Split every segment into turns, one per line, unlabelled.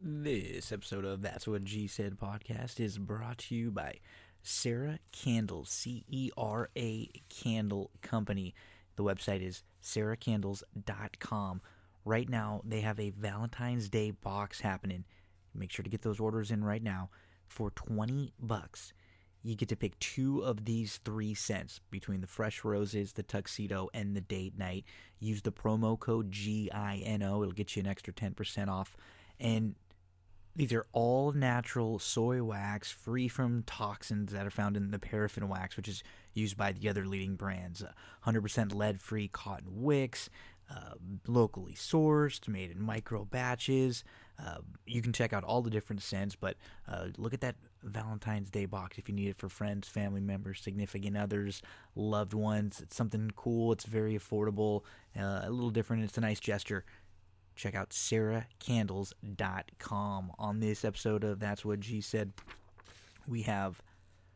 This episode of That's What G Said podcast is brought to you by Cera Candles, C E R A Candle Company. The website is ceracandles.com. Right now, they have a Valentine's Day box happening. Make sure to get those orders in right now. For 20 bucks, you get to pick two of these three scents between the fresh roses, the tuxedo, and the date night. Use the promo code GINO. It'll get you an extra 10% off. And these are all natural soy wax, free from toxins that are found in the paraffin wax, which is used by the other leading brands. 100% lead free cotton wicks, uh, locally sourced, made in micro batches. Uh, you can check out all the different scents, but uh, look at that Valentine's Day box if you need it for friends, family members, significant others, loved ones. It's something cool. It's very affordable, uh, a little different. It's a nice gesture check out ceracandles.com. On this episode of That's What G Said, we have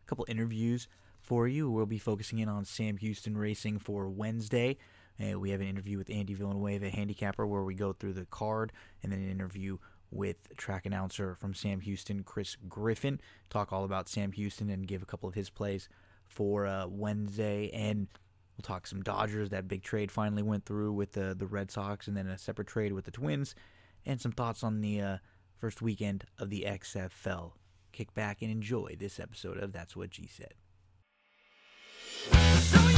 a couple interviews for you. We'll be focusing in on Sam Houston Racing for Wednesday. Uh, we have an interview with Andy Villanueva, handicapper, where we go through the card, and then an interview with track announcer from Sam Houston, Chris Griffin. Talk all about Sam Houston and give a couple of his plays for uh, Wednesday. And We'll talk some Dodgers. That big trade finally went through with the the Red Sox, and then a separate trade with the Twins, and some thoughts on the uh, first weekend of the XFL. Kick back and enjoy this episode of That's What G Said. So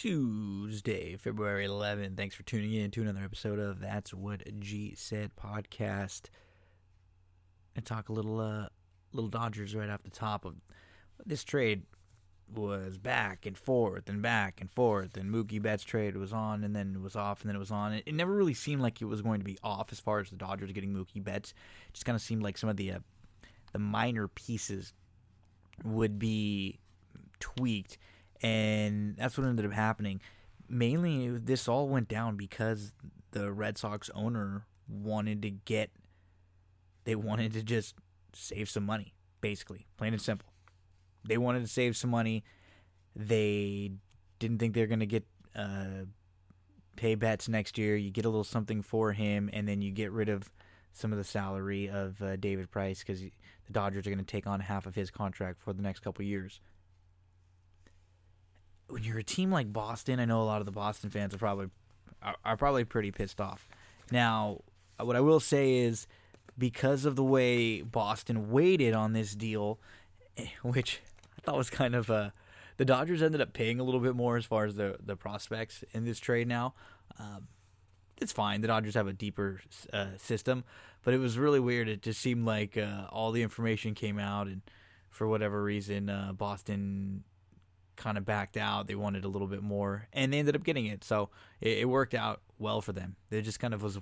Tuesday, February 11th. Thanks for tuning in to another episode of That's What G Said podcast. And talk a little, uh, little Dodgers right off the top of this trade was back and forth and back and forth, and Mookie Betts trade was on and then it was off and then it was on. It, it never really seemed like it was going to be off as far as the Dodgers getting Mookie Betts. It just kind of seemed like some of the uh, the minor pieces would be tweaked and that's what ended up happening. Mainly, this all went down because the Red Sox owner wanted to get, they wanted to just save some money, basically, plain and simple. They wanted to save some money. They didn't think they were going to get uh, pay Betts next year. You get a little something for him, and then you get rid of some of the salary of uh, David Price because the Dodgers are going to take on half of his contract for the next couple years when you're a team like Boston, I know a lot of the Boston fans are probably are, are probably pretty pissed off. Now, what I will say is because of the way Boston waited on this deal, eh, which I thought was kind of a the Dodgers ended up paying a little bit more as far as the the prospects in this trade. Now, um, it's fine. The Dodgers have a deeper uh, system, but it was really weird. It just seemed like uh, all the information came out, and for whatever reason, uh, Boston kind of backed out. They wanted a little bit more, and they ended up getting it. So it, it worked out well for them. It just kind of was,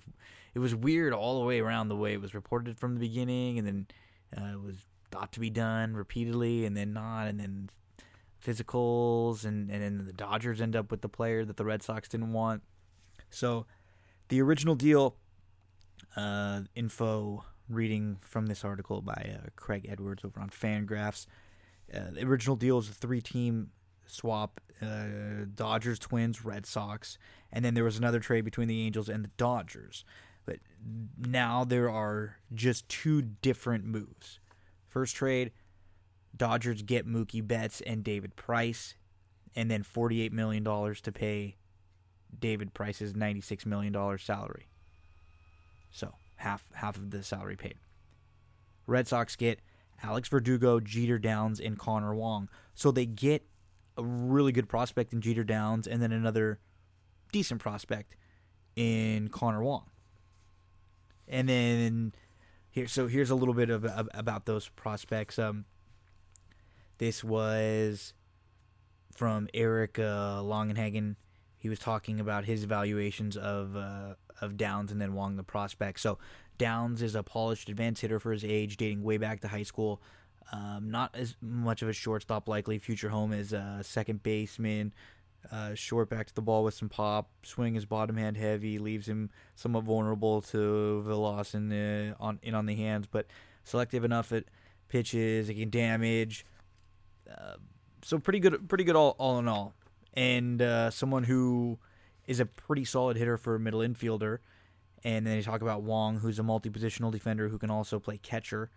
it was weird all the way around the way it was reported from the beginning, and then uh, it was thought to be done repeatedly, and then not, and then physicals, and and then the Dodgers end up with the player that the Red Sox didn't want. So the original deal, uh, info reading from this article by uh, Craig Edwards over on Fangraphs. Uh, the original deal is a three-team swap uh, Dodgers, Twins, Red Sox, and then there was another trade between the Angels and the Dodgers. But now there are just two different moves. First trade, Dodgers get Mookie Betts and David Price, and then $48 million to pay David Price's $96 million salary. So half half of the salary paid. Red Sox get Alex Verdugo, Jeter Downs, and Connor Wong. So they get a really good prospect in Jeter Downs, and then another decent prospect in Connor Wong. And then here, so here's a little bit of, of about those prospects. Um, This was from Eric uh, Longenhagen. He was talking about his evaluations of uh, of Downs and then Wong the prospect. So Downs is a polished advanced hitter for his age, dating way back to high school. Um, not as much of a shortstop likely. Future home is a second baseman. Uh, short back to the ball with some pop. Swing is bottom hand heavy, leaves him somewhat vulnerable to the loss in the on in on the hands, but selective enough at pitches. It can damage. Uh, so pretty good, pretty good all, all in all, and uh, someone who is a pretty solid hitter for a middle infielder. And then you talk about Wong, who's a multi-positional defender who can also play catcher.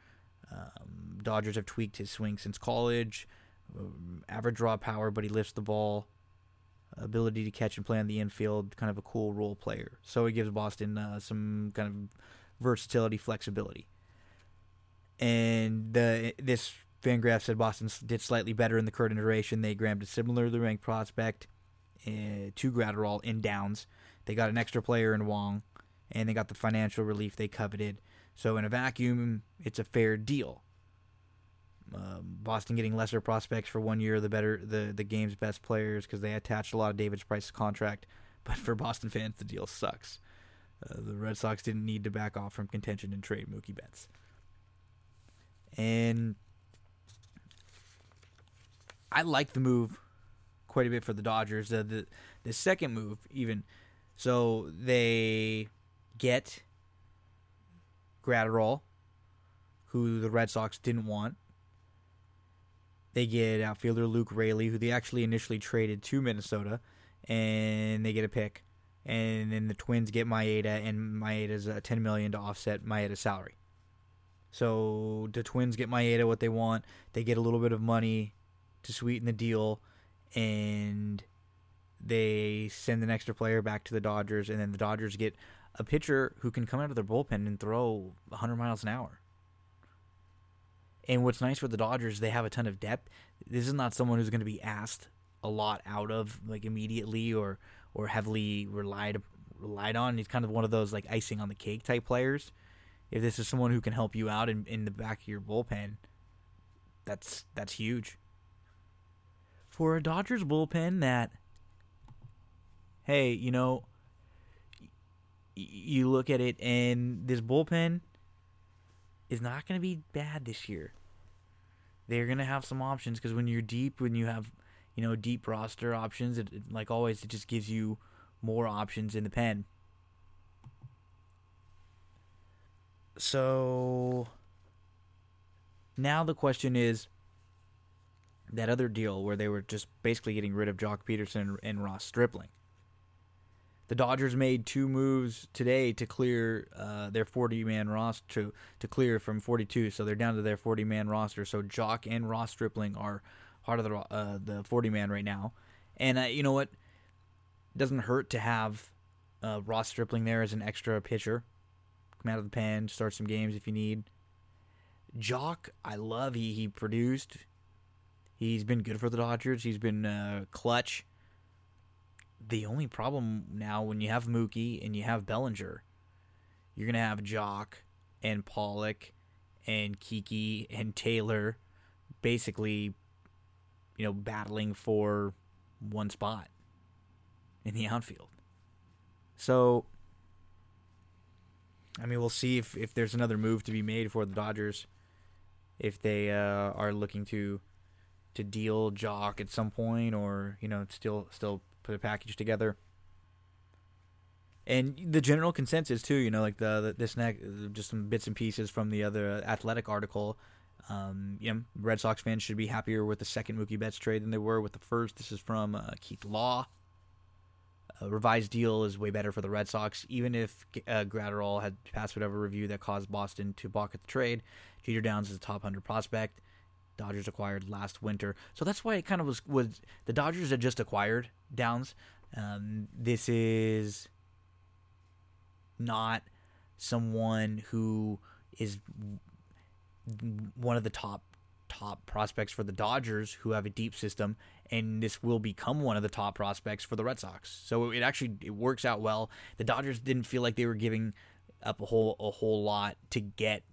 Um, Dodgers have tweaked his swing since college. Um, average raw power, but he lifts the ball. Ability to catch and play on the infield, kind of a cool role player. So it gives Boston uh, some kind of versatility, flexibility. And the, this Fangraph said Boston did slightly better in the current iteration. They grabbed a similarly ranked prospect uh, to Graterol in Downs. They got an extra player in Wong, and they got the financial relief they coveted. So in a vacuum, it's a fair deal. Um, Boston getting lesser prospects for one year, the better the the game's best players because they attached a lot of David's Price's contract. But for Boston fans, the deal sucks. Uh, the Red Sox didn't need to back off from contention and trade Mookie Betts. And I like the move quite a bit for the Dodgers. Uh, the the second move, even so, they get Graterol, who the Red Sox didn't want. They get outfielder Luke Raley, who they actually initially traded to Minnesota, and they get a pick. And then the Twins get Maeda, and Maeda's a ten million to offset Maeda's salary. So the Twins get Maeda what they want. They get a little bit of money to sweeten the deal, and they send an extra player back to the Dodgers, and then the Dodgers get a pitcher who can come out of their bullpen and throw 100 miles an hour. And what's nice for the Dodgers, they have a ton of depth. This is not someone who's going to be asked a lot out of like immediately or or heavily relied relied on. He's kind of one of those like icing on the cake type players. If this is someone who can help you out in, in the back of your bullpen, that's that's huge. For a Dodgers bullpen that hey, you know, you look at it and this bullpen is not going to be bad this year. They're going to have some options because when you're deep, when you have, you know, deep roster options, it, it, like always, it just gives you more options in the pen. So now the question is that other deal where they were just basically getting rid of Joc Pederson and Ross Stripling the Dodgers made two moves today to clear uh, their 40 man roster to, to clear from 42, so they're down to their 40 man roster. So Joc and Ross Stripling are part of the uh, the 40 man right now, and uh, you know what? It doesn't hurt to have uh, Ross Stripling there as an extra pitcher. Come out of the pen, start some games if you need. Joc, I love. He he produced. He's been good for the Dodgers. He's been uh, clutch the only problem now when you have Mookie and you have Bellinger, you're gonna have Joc and Pollock and Kiki and Taylor basically, you know, battling for one spot in the outfield. So I mean, we'll see if, if there's another move to be made for the Dodgers if they uh, are looking to to deal Joc at some point, or you know, still still put a package together. And the general consensus too, you know, like the, the this neck, just some bits and pieces from the other athletic article. Um, you know, Red Sox fans should be happier with the second Mookie Betts trade than they were with the first. This is from uh, Keith Law. A revised deal is way better for the Red Sox, even if uh, Graterol had passed whatever review that caused Boston to balk at the trade. Jeter Downs is a top 100 prospect. Dodgers acquired last winter. So that's why it kind of was was the Dodgers had just acquired Downs. Um, this is not someone who is one of the top top prospects for the Dodgers who have a deep system and this will become one of the top prospects for the Red Sox. So it actually it works out well. The Dodgers didn't feel like they were giving up a whole a whole lot to get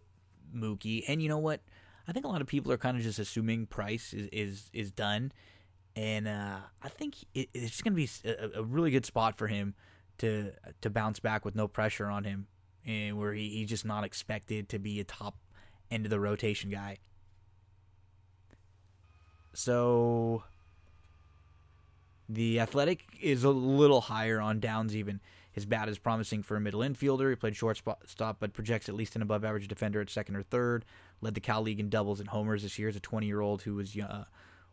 Mookie. And you know what? I think a lot of people are kind of just assuming Price is is, is done, and uh, I think it, it's going to be a, a, really good spot for him to to bounce back with no pressure on him, and where he, he's just not expected to be a top end of the rotation guy. So the Athletic is a little higher on Downs even. His bat is promising for a middle infielder. He played shortstop, but projects at least an above average defender at second or third. Led the Cal League in doubles and homers this year as a 20 year old who was uh,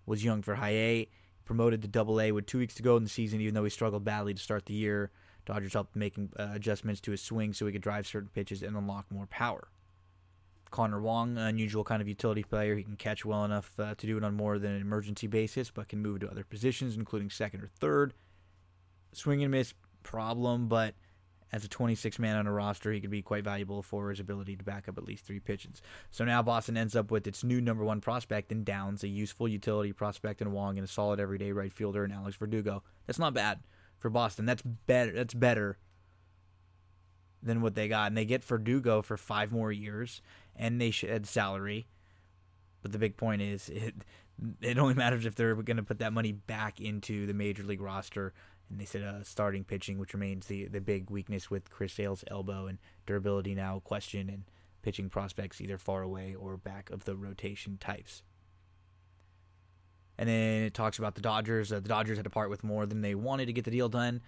was young for high A. Promoted to double A with two weeks to go in the season, even though he struggled badly to start the year. Dodgers helped making uh, adjustments to his swing so he could drive certain pitches and unlock more power. Connor Wong, unusual kind of utility player. He can catch well enough uh, to do it on more than an emergency basis, but can move to other positions, including second or third. Swing and miss problem, but as a 26 man on a roster, he could be quite valuable for his ability to back up at least three pitches. So now Boston ends up with its new number one prospect in Downs, a useful utility prospect in Wong, and a solid everyday right fielder in Alex Verdugo. That's not bad for Boston. That's better. That's better than what they got, and they get Verdugo for five more years, and they shed salary. But the big point is, it it only matters if they're going to put that money back into the major league roster. And they said uh, starting pitching, which remains the the big weakness with Chris Sale's elbow and durability now question, and pitching prospects either far away or back of the rotation types. And then it talks about the Dodgers. Uh, the Dodgers had to part with more than they wanted to get the deal done.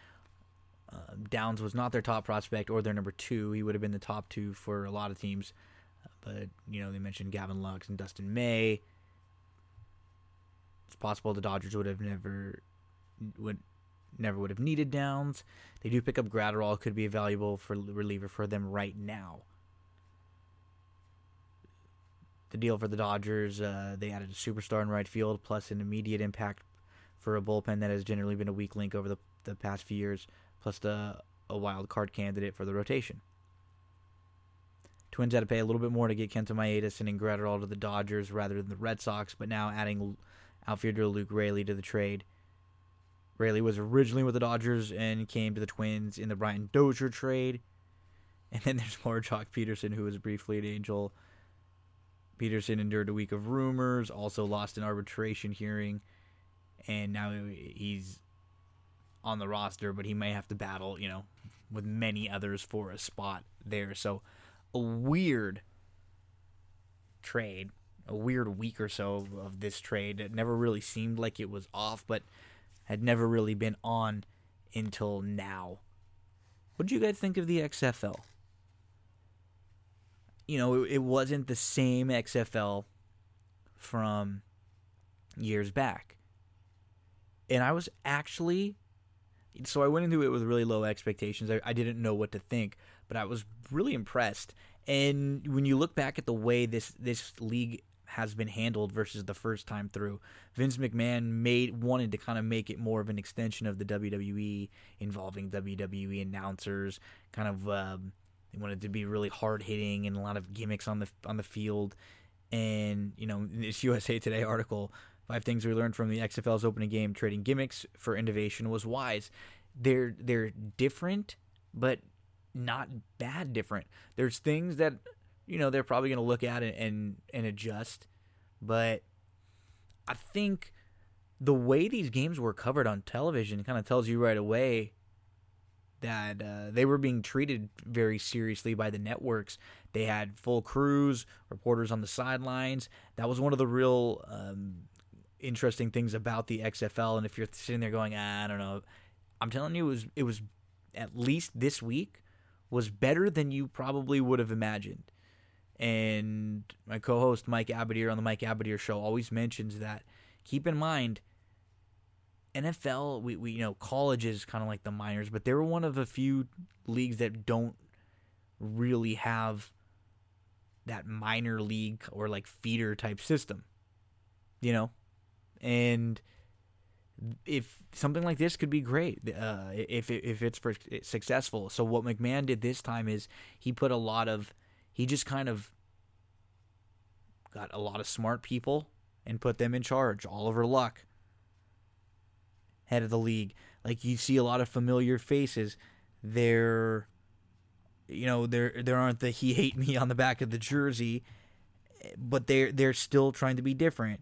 Uh, Downs was not their top prospect or their number two. He would have been the top two for a lot of teams. But, you know, they mentioned Gavin Lux and Dustin May. It's possible the Dodgers would have never would never would have needed Downs. They do pick up Graterol, could be a valuable for reliever for them right now. The deal for the Dodgers, uh, they added a superstar in right field, plus an immediate impact for a bullpen that has generally been a weak link over the, the past few years plus the, a wild card candidate for the rotation. Twins had to pay a little bit more to get Kenta Maeda and Graterol to the Dodgers rather than the Red Sox, but now adding outfielder Luke Raley to the trade. Raley was originally with the Dodgers and came to the Twins in the Brian Dozier trade. And then there's more Joc Pederson, who was briefly an Angel. Peterson endured a week of rumors, also lost an arbitration hearing, and now he's on the roster, but he may have to battle, you know, with many others for a spot there. So a weird trade, a weird week or so of this trade. It never really seemed like it was off, but had never really been on until now. What do you guys think of the XFL? You know, it, it wasn't the same XFL from years back. And I was actually so I went into it with really low expectations. I, I didn't know what to think, but I was really impressed. And when you look back at the way this this league has been handled versus the first time through, Vince McMahon made wanted to kind of make it more of an extension of the WWE, involving WWE announcers. Kind of um, they wanted to be really hard hitting and a lot of gimmicks on the on the field. And you know, this USA Today article Five things we learned from the XFL's opening game: trading gimmicks for innovation was wise. They're they're different, but not bad different. There's things that you know they're probably going to look at it and and adjust, but I think the way these games were covered on television kind of tells you right away that uh, they were being treated very seriously by the networks. They had full crews, reporters on the sidelines. That was one of the real um, interesting things about the XFL. And if you're sitting there going, ah, I don't know, I'm telling you, it was it was at least this week was better than you probably would have imagined. And my co-host Mike Abadir on the Mike Abadir show always mentions that. Keep in mind, NFL, we, we you know college is kind of like the minors, but they're one of a few leagues that don't really have that minor league or like feeder type system. You know, and if something like this could be great uh, if if it's successful. So what McMahon did this time is he put a lot of he just kind of got a lot of smart people and put them in charge. Oliver Luck, head of the league. Like you see a lot of familiar faces. There, you know, there there aren't the he hate me on the back of the jersey but they're they're still trying to be different.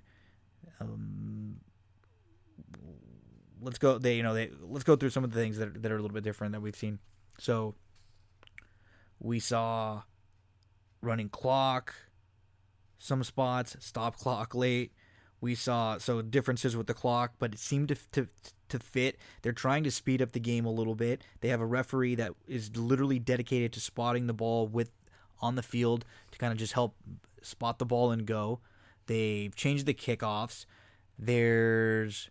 Um, let's go. They you know they let's go through some of the things that that are a little bit different that we've seen. So we saw running clock, some spots, stop clock late. We saw so differences with the clock, but it seemed to to to fit. They're trying to speed up the game a little bit. They have a referee that is literally dedicated to spotting the ball with on the field to kind of just help spot the ball and go. They've changed the kickoffs. There's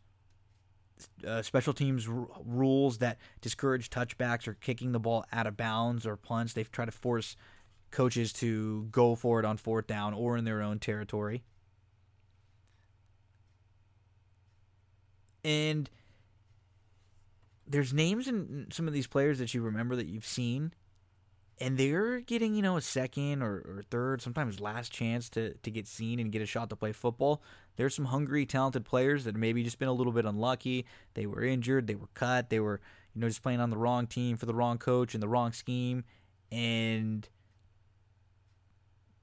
uh, special teams r- rules that discourage touchbacks or kicking the ball out of bounds or punts. They've tried to force coaches to go for it on fourth down or in their own territory. And there's names in some of these players that you remember that you've seen and they're getting you know a second or, or, third sometimes last chance to, to get seen and get a shot to play football. There's some hungry talented players that maybe just been a little bit unlucky. They were injured they were cut they were you know just playing on the wrong team for the wrong coach and the wrong scheme. And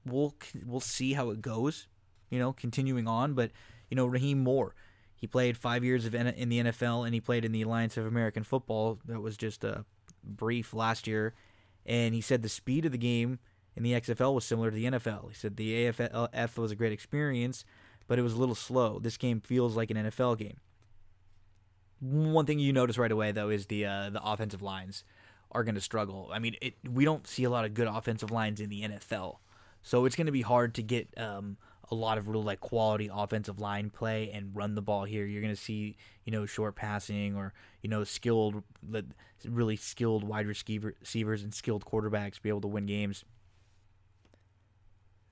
we'll we'll see how it goes you know continuing on but you know Rahim Moore he played five years of in the NFL and he played in the Alliance of American Football that was just a brief last year and he said the speed of the game in the XFL was similar to the NFL. He said the AFF was a great experience, but it was a little slow. This game feels like an NFL game. One thing you notice right away though is the uh, the offensive lines are going to struggle. I mean, it, we don't see a lot of good offensive lines in the NFL, so it's going to be hard to get um, a lot of real like quality offensive line play and run the ball here. You're going to see you know short passing or you know skilled, really skilled wide receivers and skilled quarterbacks be able to win games.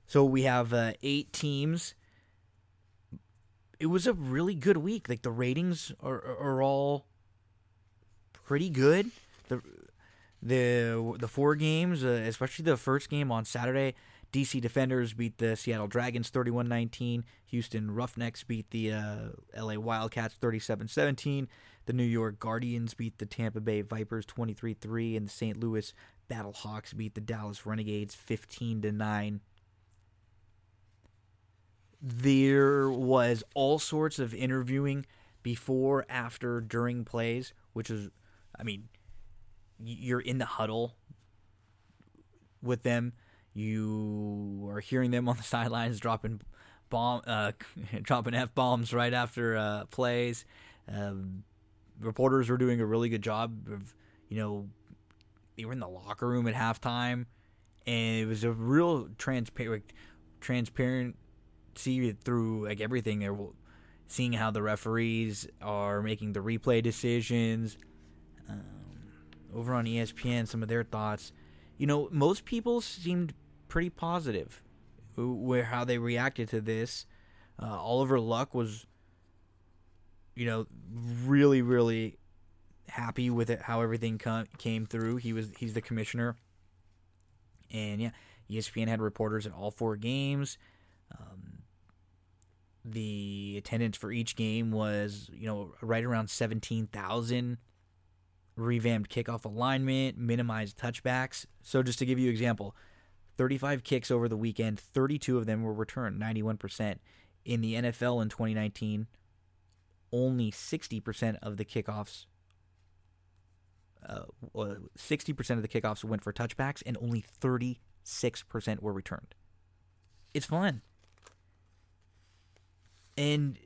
So we have uh, eight teams. It was a really good week. Like the ratings are are all pretty good. The the the four games, uh, especially the first game on Saturday, DC Defenders beat the Seattle Dragons 31 19. Houston Roughnecks beat the uh, LA Wildcats 37 17. The New York Guardians beat the Tampa Bay Vipers 23 3. And the St. Louis Battlehawks beat the Dallas Renegades 15 9. There was all sorts of interviewing before, after, during plays, which is, I mean, you're in the huddle with them you are hearing them on the sidelines dropping bomb, uh, dropping f bombs right after uh, plays. Um, reporters were doing a really good job of, you know, they were in the locker room at halftime, and it was a real transparent transparency through like everything. They're seeing how the referees are making the replay decisions. Um, over on ESPN, some of their thoughts. You know, most people seemed pretty positive where how they reacted to this. Uh, Oliver Luck was, you know, really really happy with it how everything com- came through. He was he's the commissioner, and yeah, ESPN had reporters at all four games. Um, the attendance for each game was you know right around seventeen thousand. Revamped kickoff alignment, minimized touchbacks. So just to give you an example, 35 kicks over the weekend, 32 of them were returned, 91%. In the NFL in 2019, only 60% of the kickoffs uh, 60% of the kickoffs went for touchbacks and only 36% were returned. It's fun. And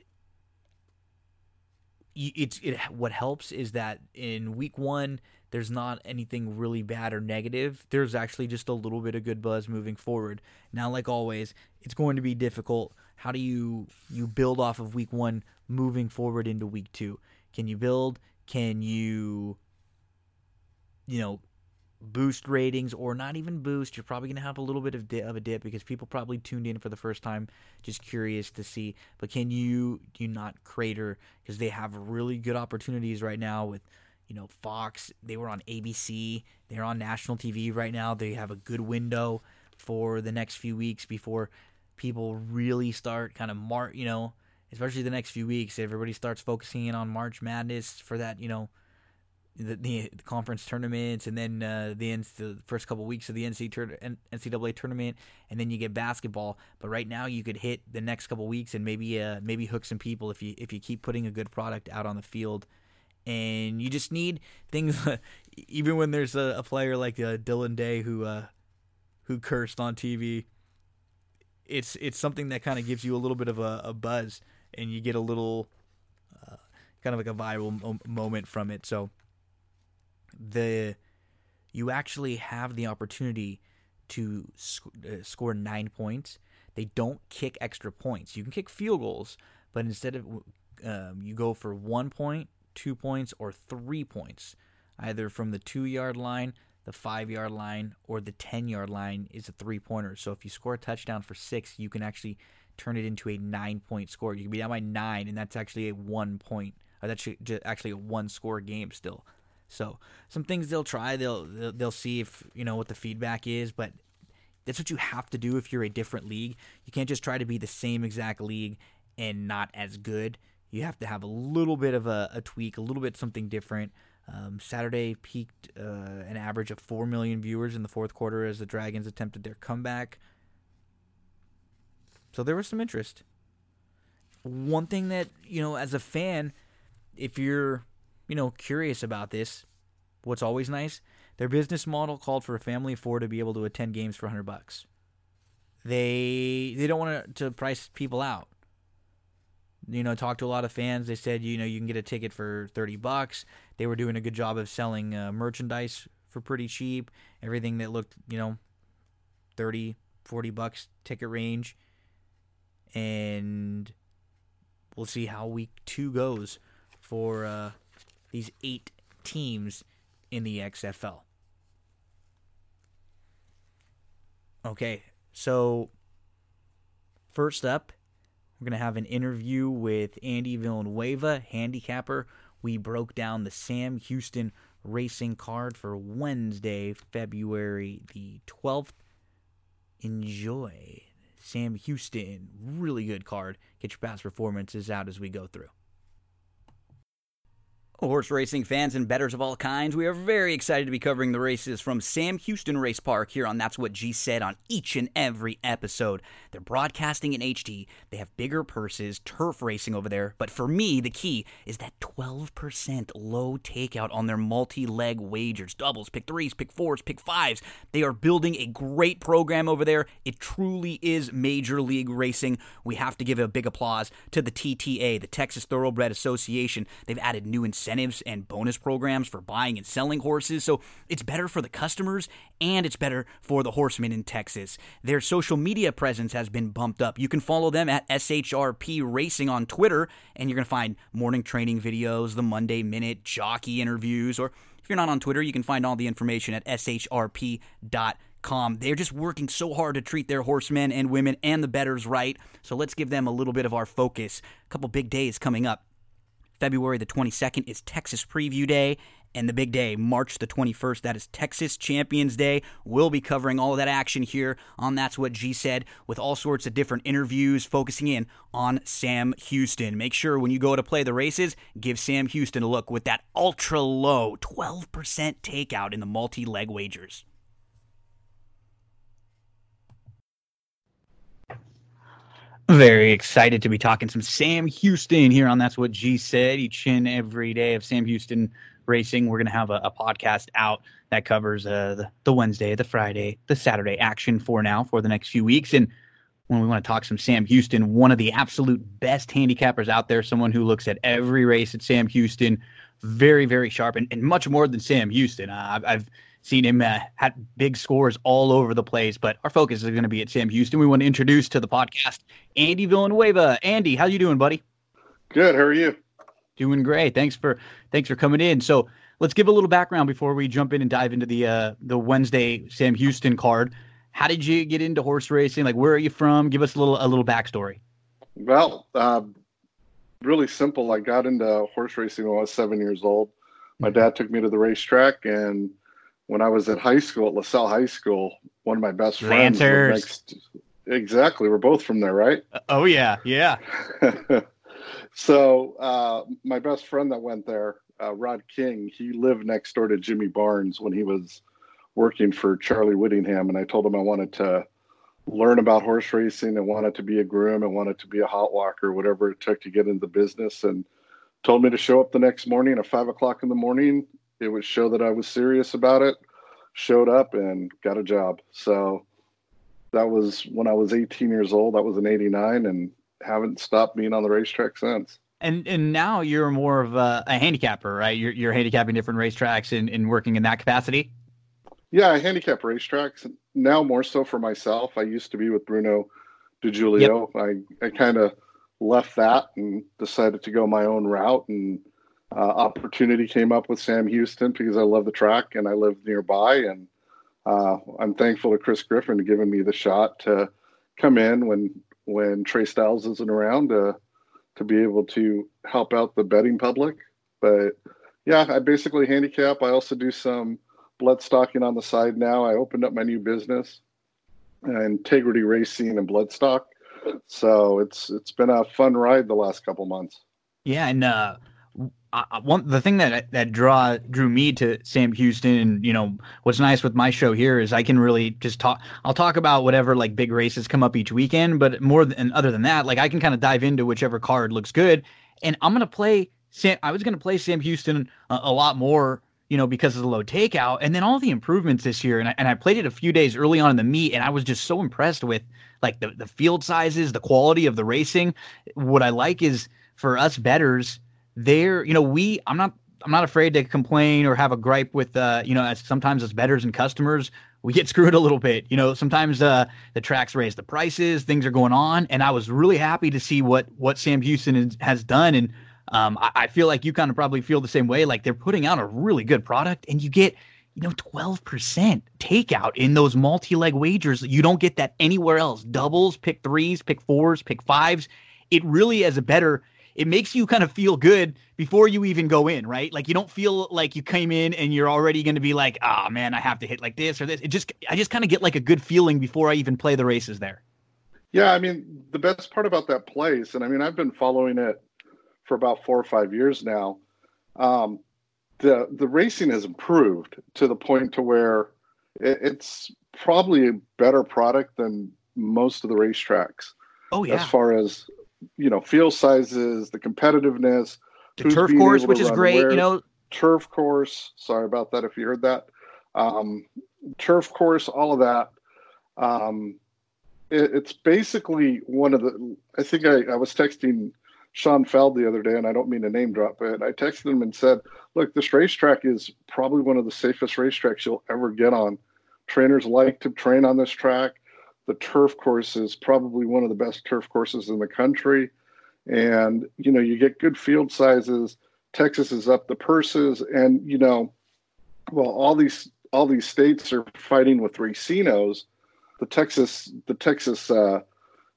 it's it what helps is that in week 1 there's not anything really bad or negative. There's actually just a little bit of good buzz moving forward. Now, like always, it's going to be difficult. How do you you build off of week one moving forward into week two? Can you build? Can you you know boost ratings or not even boost? You're probably going to have a little bit of, di- of a dip because people probably tuned in for the first time, just curious to see. But can you do you not crater because they have really good opportunities right now with you know, Fox, they were on ABC, they're on national TV right now. They have a good window for the next few weeks before people really start kind of mar, you know, especially the next few weeks. Everybody starts focusing in on March Madness for that, you know,
the, the conference tournaments, and then uh, the, the first couple weeks of the NCAA tournament, and then you get basketball. But right now, you could hit the next couple weeks and maybe uh, maybe hook some people if you if you keep putting a good product out on the field. And you just need things, even when there's a, a player like uh, Dillon Day who uh, who cursed on TV. It's it's something that kind of gives you a little bit of a, a buzz, and you get a little uh, kind of like a viral moment from it. So the you actually have the opportunity to sc- uh, score nine points. They don't kick extra points. You can kick field goals, but instead of um, you go for one point, two points, or three points, either from the two yard line, the five yard line, or the 10 yard line is a three pointer. So if you score a touchdown for six, you can actually turn it into a nine point score. You can be down by nine, and that's actually a one point. That's actually a one score game still. So some things they'll try. They'll, they'll they'll see if you know what the feedback is, but that's what you have to do if you're a different league. You can't just try to be the same exact league and not as good. You have to have a little bit of a, a tweak, a little bit something different. Um, Saturday peaked uh, an average of 4 million viewers in the fourth quarter as the Dragons attempted their comeback. So there was some interest. One thing that, you know, as a fan, if you're you know, curious about this, what's always nice, their business model called for a family of four to be able to attend games for 100 bucks. They they don't want to price people out. You know, talked to a lot of fans. They said, you know, you can get a ticket for 30 bucks. They were doing a good job of selling uh, merchandise for pretty cheap. Everything that looked, you know, 30, 40 bucks ticket range. And we'll see how week 2 goes for uh, these eight teams in the XFL. Okay, so first up, we're going to have an interview with Andy Villanueva, handicapper. We broke down the Sam Houston racing card for Wednesday, February the 12th. Enjoy. Sam Houston, really good card. Get your past performances out as we go through.
Horse racing fans and bettors of all kinds, we are very excited to be covering the races from Sam Houston Race Park here on That's What G Said on each and every episode. They're broadcasting in HD, they have bigger purses, turf racing over there, but for me, the key is that 12% low takeout on their multi leg wagers doubles, pick threes, pick fours, pick fives. They are building a great program over there. It truly is Major League Racing. We have to give a big applause to the TTA, the Texas Thoroughbred Association. They've added new incentives incentives and bonus programs for buying and selling horses. So it's better for the customers and it's better for the horsemen in Texas. Their social media presence has been bumped up. You can follow them at SHRP Racing on Twitter, and you're going to find morning training videos, the Monday Minute, jockey interviews, or if you're not on Twitter, you can find all the information at shrp.com. They're just working so hard to treat their horsemen and women and the bettors right. So let's give them a little bit of our focus. A couple big days coming up. February the 22nd is Texas Preview Day. And the big day, March the 21st, that is Texas Champions Day. We'll be covering all of that action here on That's What G Said with all sorts of different interviews focusing in on Sam Houston. Make sure when you go to play the races, give Sam Houston a look with that ultra low 12% takeout in the multi leg wagers. Very excited to be talking some Sam Houston here on That's What G Said each and every day of Sam Houston Racing. We're going to have a, a, podcast out that covers uh, the, the Wednesday, the Friday, the Saturday action for now for the next few weeks. And when we want to talk some Sam Houston, one of the absolute best handicappers out there, someone who looks at every race at Sam Houston, very, very sharp, and, and much more than Sam Houston. Uh, I've, I've seen him uh, had big scores all over the place. But our focus is going to be at Sam Houston. We want to introduce to the podcast Andy Villanueva. Andy, how you doing, buddy?
Good. How are you?
Doing great. Thanks for thanks for coming in. So let's give a little background before we jump in and dive into the uh, the Wednesday Sam Houston card. How did you get into horse racing? Like, where are you from? Give us a little a little backstory.
Well, uh, really simple. I got into horse racing when I was seven years old. My mm-hmm. dad took me to the racetrack and when I was at high school at LaSalle High School, one of my best friends. Next, exactly. We're both from there, right?
Uh, oh yeah, yeah.
so uh, my best friend that went there uh, Rod King, he lived next door to Jimmy Barnes when he was working for Charlie Whittingham, and I told him I wanted to learn about horse racing and wanted to be a groom and wanted to be a hot walker, whatever it took to get into the business. And told me to show up the next morning at five o'clock in the morning. It would show that I was serious about it. Showed up and got a job. So that was when I was 18 years old. That was in '89, and haven't stopped being on the racetrack since.
And and now you're more of a, a handicapper, right? You're you're handicapping different racetracks and, and working in that capacity.
Yeah, I handicap racetracks now more so for myself. I used to be with Bruno De Julio. Yep. I, I kind of left that and decided to go my own route. And uh, opportunity came up with Sam Houston because I love the track and I live nearby. And uh, I'm thankful to Chris Griffin giving me the shot to come in when when Trey Styles isn't around to to be able to help out the betting public. But yeah, I basically handicap. I also do some blood stocking on the side now. I opened up my new business, uh, Integrity Racing and Bloodstock. So it's it's been a fun ride the last couple months.
Yeah, and uh, I, one the thing that that draw drew me to Sam Houston, and you know what's nice with my show here is I can really just talk. I'll talk about whatever like big races come up each weekend, but more than other than that, like I can kind of dive into whichever card looks good, and I'm gonna play Sam. I was gonna play Sam Houston a, a lot more you know, because of the low takeout. And then all the improvements this year. And I, and I played it a few days early on in the meet, and I was just so impressed with like the, the field sizes, the quality of the racing. What I like is for us bettors, there, you know, we, I'm not, I'm not afraid to complain or have a gripe with, uh, you know, as sometimes as bettors and customers, we get screwed a little bit. You know, sometimes uh, the tracks raise the prices, things are going on, and I was really happy to see what what Sam Houston has done and um, I, I feel like you kind of probably feel the same way. Like they're putting out a really good product, and you get you know 12% takeout in those multi-leg wagers you don't get that anywhere else doubles pick threes pick fours pick fives it really as a bettor it makes you kind of feel good before you even go in right like you don't feel like you came in and you're already going to be like ah oh, man i have to hit like this or this it just i just kind of get like a good feeling before i even play the races there
yeah i mean the best part about that place and i mean i've been following it for about four or five years now, um, the the racing has improved to the point to where it, it's probably a better product than most of the racetracks.
Oh yeah.
As far as you know, field sizes, the competitiveness,
the turf course, which is great. Where. You know,
turf course. Sorry about that if you heard that. Um, turf course, all of that. Um, it, it's basically one of the. I think I, I was texting Sean Feld the other day, and I don't mean to name drop but I texted him and said, "Look, this racetrack is probably one of the safest racetracks you'll ever get on. Trainers like to train on this track. The turf course is probably one of the best turf courses in the country, and you know you get good field sizes. Texas is up the purses, and you know, well, all these all these states are fighting with racinos. The Texas the Texas uh,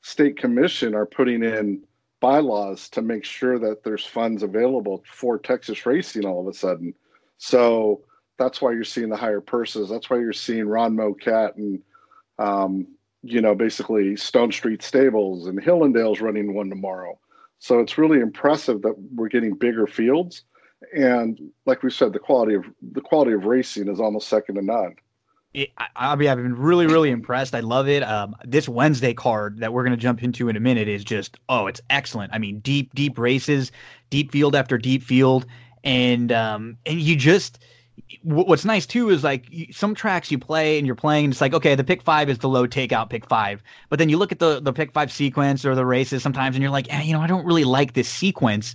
State Commission are putting in." bylaws to make sure that there's funds available for Texas racing all of a sudden. So that's why you're seeing the higher purses. That's why you're seeing Ron Moquett and, um, you know, basically Stonestreet Stables and Hillendale's running one tomorrow. So it's really impressive that we're getting bigger fields. And like we said, the quality of the quality of racing is almost second to none
it, I, I've been really, really impressed. I love it. Um, this Wednesday card that we're going to jump into in a minute is just, oh, it's excellent. I mean, deep, deep races, deep field after deep field, and um, and you just, what's nice too is like some tracks you play and you're playing, and it's like, okay, the pick five is the low takeout pick five, but then you look at the the pick five sequence or the races sometimes, and you're like, eh, you know, I don't really like this sequence.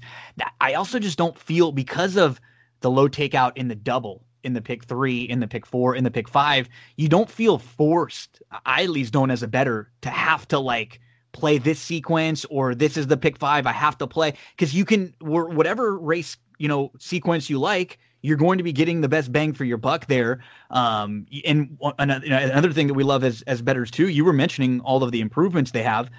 I also just don't feel because of the low takeout in the double in the pick three, in the pick four, in the pick five, you don't feel forced. I at least don't as a bettor to have to like play this sequence or this is the pick five I have to play because you can whatever race you know sequence you like you're going to be getting the best bang for your buck there. Um, and another thing that we love as as bettors too, you were mentioning all of the improvements they have.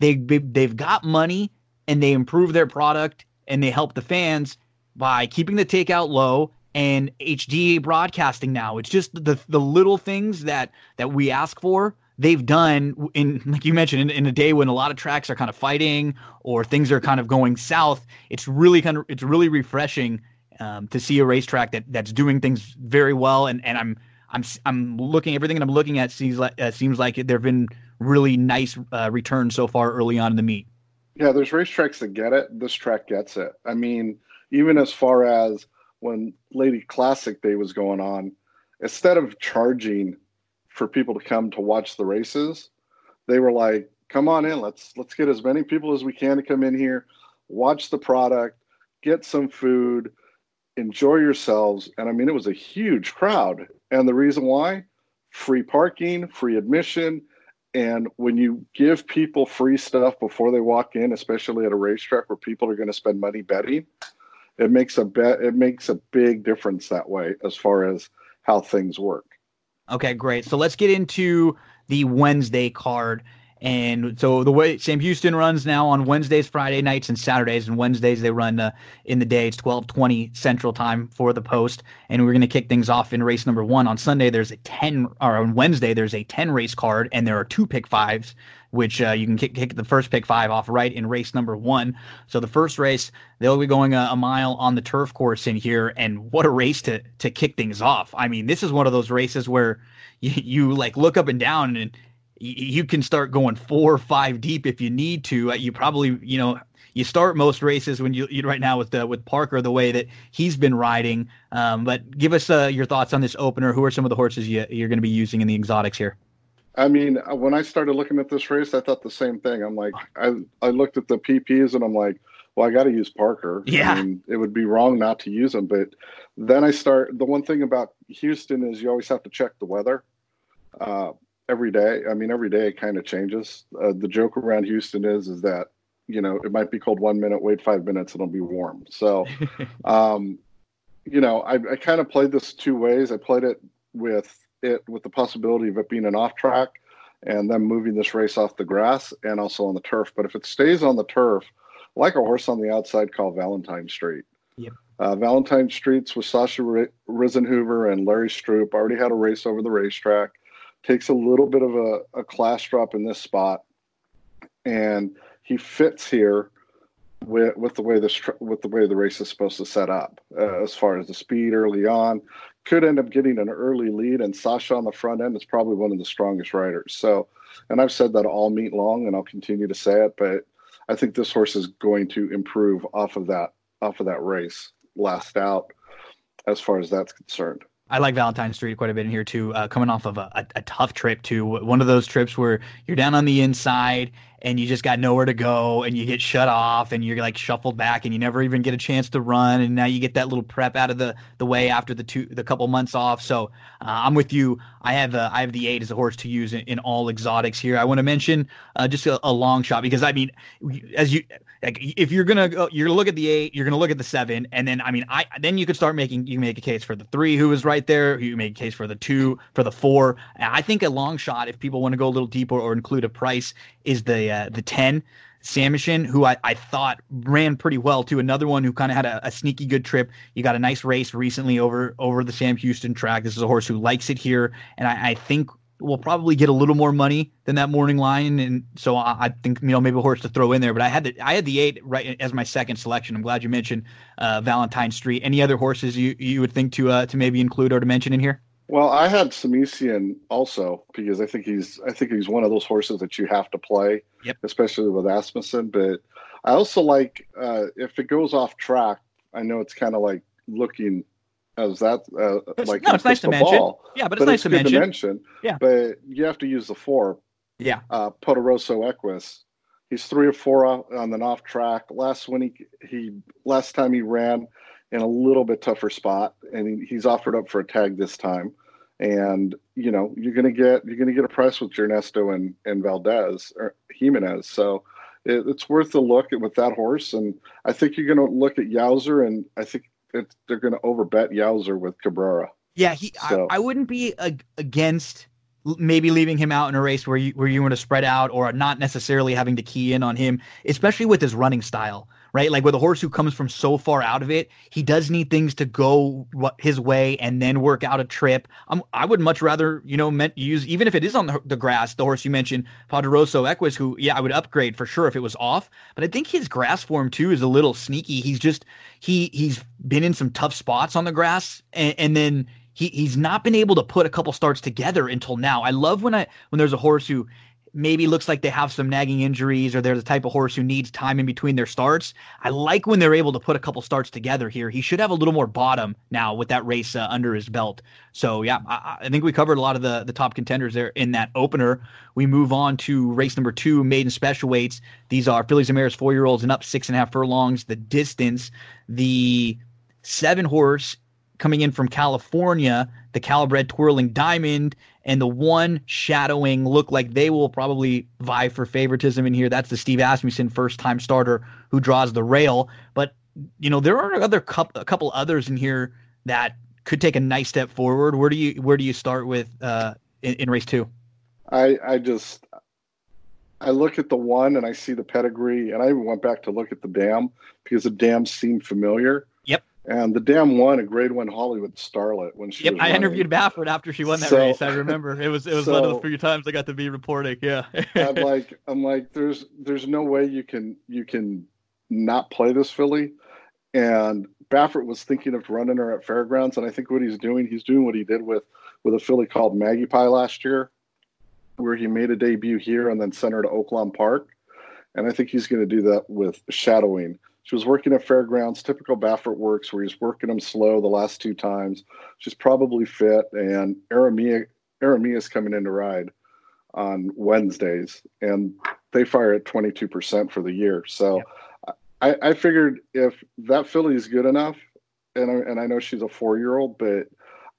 They they've got money and they improve their product and they help the fans by keeping the takeout low and HD broadcasting now. It's just the the little things that that we ask for. They've done in, like you mentioned, in, in a day when a lot of tracks are kind of fighting or things are kind of going south. It's really kind of it's really refreshing um, to see a racetrack that that's doing things very well. And, and I'm I'm I'm looking everything that I'm looking at seems like uh, seems like there have been really nice uh, returns so far early on in the meet.
Yeah, there's racetracks that get it. This track gets it. I mean, even as far as when Lady Classic Day was going on, instead of charging for people to come to watch the races, they were like, "Come on in, let's let's get as many people as we can to come in here, watch the product, get some food, enjoy yourselves." And I mean, it was a huge crowd, and the reason why, free parking, free admission, and when you give people free stuff before they walk in, especially at a racetrack where people are going to spend money betting, it makes a bet. It makes a big difference that way as far as how things work.
Okay, great. So let's get into the Wednesday card. And so the way Sam Houston runs now on Wednesdays, Friday nights, and Saturdays, and Wednesdays they run uh, in the day. It's twelve twenty Central Time for the post, and we're going to kick things off in race number one on Sunday. There's a ten, or on Wednesday there's a ten race card, and there are two pick fives, which uh, you can kick, kick the first pick five off right in race number one. So the first race they'll be going a, a mile on the turf course in here, and what a race to to kick things off. I mean, this is one of those races where you, you like look up and down and you can start going four or five deep if you need to. Uh, you probably, you know, you start most races when you, you right now with the, with Parker the way that he's been riding. Um, but give us uh, your thoughts on this opener. Who are some of the horses you, you're going to be using in the exotics here?
I mean, uh, when I started looking at this race, I thought the same thing. I'm like, I I looked at the PPs and I'm like, well, I got to use Parker.
Yeah,
I mean, it would be wrong not to use him. But then I start. The one thing about Houston is you always have to check the weather. Uh, every day. I mean, every day it kind of changes. Uh, the joke around Houston is is that you know it might be cold one minute, wait five minutes, and it'll be warm. So, um, you know, I, I kind of played this two ways. I played it with it with the possibility of it being an off track and then moving this race off the grass and also on the turf. But if it stays on the turf, like a horse on the outside called Valentine Street.
Yep.
Uh, Valentine Streets with Sasha Risenhoover and Larry Stroop already had a race over the racetrack takes a little bit of a, a class drop in this spot, and he fits here with with the way this with the way the race is supposed to set up uh, as far as the speed early on. Could end up getting an early lead, and Sasha on the front end is probably one of the strongest riders. So, and I've said that all meet long, and I'll continue to say it. But I think this horse is going to improve off of that off of that race last out, as far as that's concerned.
I like Valentine Street quite a bit in here too. Uh, coming off of a, a, a, tough trip too, one of those trips where you're down on the inside and you just got nowhere to go and you get shut off and you're like shuffled back and you never even get a chance to run and now you get that little prep out of the, the way after the two the couple months off. So uh, I'm with you. I have uh, I have the eight as a horse to use in, in all exotics here. I want to mention uh, just a, a long shot because I mean as you like if you're gonna go, you're gonna look at the eight, you're gonna look at the seven, and then I mean, I then you could start making you make a case for the three who was right there. You make a case for the two, for the four. I think a long shot, if people want to go a little deeper or include a price, is the uh, the ten. Samishin, who I, I thought ran pretty well too. Another one who kind of had a, a, sneaky good trip. You got a nice race recently over over the Sam Houston track. This is a horse who likes it here, and I, I think will probably get a little more money than that morning line, and so I, I, think you know maybe a horse to throw in there. But I had the I had the eight right as my second selection. I'm glad you mentioned uh, Valentine Street. Any other horses you you would think to uh, to maybe include or to mention in here?
Well, I had Samesian also because I think he's I think he's one of those horses that you have to play,
yep.
especially with Asmussen. But I also like uh, if it goes off track. I know it's kind of like looking as that uh, like
no, it's nice to mention.
Ball,
yeah, but it's but nice it's to, mention.
to, mention.
Yeah,
but you have to use the four.
Yeah,
uh, Poderoso Equus. He's three or four on the off track. Last when he he last time he ran in a little bit tougher spot, and he, he's offered up for a tag this time. And you know you're gonna get you're gonna get a price with Ernesto and and Valdez or Jimenez. So it, it's worth a look at with that horse. And I think you're gonna look at Yowzer, and I think it, they're going to overbet Yowzer with Cabrera.
Yeah, he. So. I, I, wouldn't be against maybe leaving him out in a race where you where you want to spread out or not necessarily having to key in on him, especially with his running style, right? Like with a horse who comes from so far out of it, he does need things to go his way and then work out a trip. Um, I would much rather, you know, use even if it is on the, the grass. The horse you mentioned, Poderoso Equus, who yeah, I would upgrade for sure if it was off. But I think his grass form too is a little sneaky. He's just he he's been in some tough spots on the grass, and, and then he he's not been able to put a couple starts together until now. I love when I when there's a horse who maybe looks like they have some nagging injuries or they're the type of horse who needs time in between their starts. I like when they're able to put a couple starts together here. He should have a little more bottom now with that race uh, under his belt. So yeah, I, I, think we covered a lot of the the top contenders there in that opener. We move on to race number two, maiden special weights. These are fillies and mares, four year olds and up, six and a half furlongs. The distance, the seven horse coming in from California, the Cal-bred Twirling Diamond, and the one shadowing look like they will probably vie for favoritism in here. That's the Steve Asmussen first time starter who draws the rail. But, you know, there are other a couple others in here that could take a nice step forward. Where do you where do you start with uh, in, in race two?
I I just I look at the one and I see the pedigree, and I even went back to look at the dam because the dam seemed familiar. And the dam won a grade one Hollywood Starlet when she.
Yep, I interviewed Baffert after she won that so, race. I remember it was it was so, one of the few times I got to be reporting. Yeah.
I'm like I'm like there's there's no way you can you can not play this filly, and Baffert was thinking of running her at fairgrounds, and I think what he's doing he's doing what he did with with a filly called Maggie Pie last year, where he made a debut here and then sent her to Oaklawn Park, and I think he's going to do that with shadowing she was working at fairgrounds, typical Baffert works, where he's working them slow the last two times. She's probably fit, and Aramia Aramia is coming in to ride on Wednesdays, and they fire at 22% for the year. So. I, I figured if that filly is good enough, and I, and I know she's a four year old, but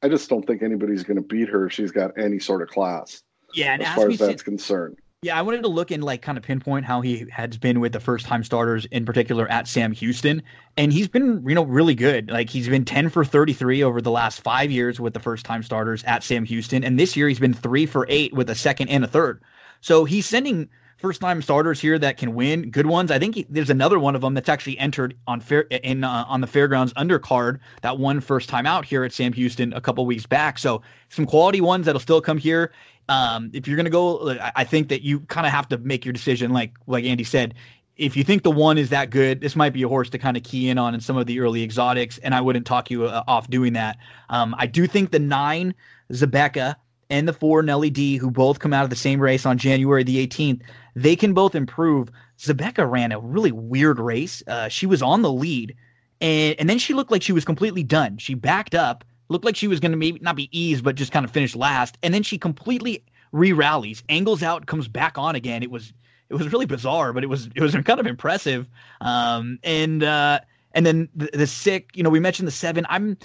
I just don't think anybody's going to beat her if she's got any sort of class.
Yeah,
as far as that's concerned.
Yeah, I wanted to look and like kind of pinpoint how he has been with the first time starters, in particular at Sam Houston, and he's been you know really good. Like he's been ten for thirty three over the last five years with the first time starters at Sam Houston, and this year he's been three for eight with a second and a third. So he's sending first time starters here that can win, good ones. I think he, there's another one of them that's actually entered on fair in uh, on the fairgrounds undercard that won first time out here at Sam Houston a couple weeks back. So some quality ones that'll still come here. Um, if you're to go, I think that you kind of have to make your decision. Like like Andy said, if you think the one is that good, this might be a horse to kind of key in on in some of the early exotics, and I wouldn't talk you uh, off doing that. Um, I do think the nine Zabeka and the four Nelly D, who both come out of the same race on January the 18th, they can both improve. Zabeka ran a really weird race. Uh, she was on the lead, and and then she looked like she was completely done. She backed up Looked like she was going to maybe not be eased, but just kind of finish last. And then she completely re-rallies, angles out, comes back on again. It was it was really bizarre, but it was it was kind of impressive. Um, and uh, and then the, the sick, you know, we mentioned the seven. I'm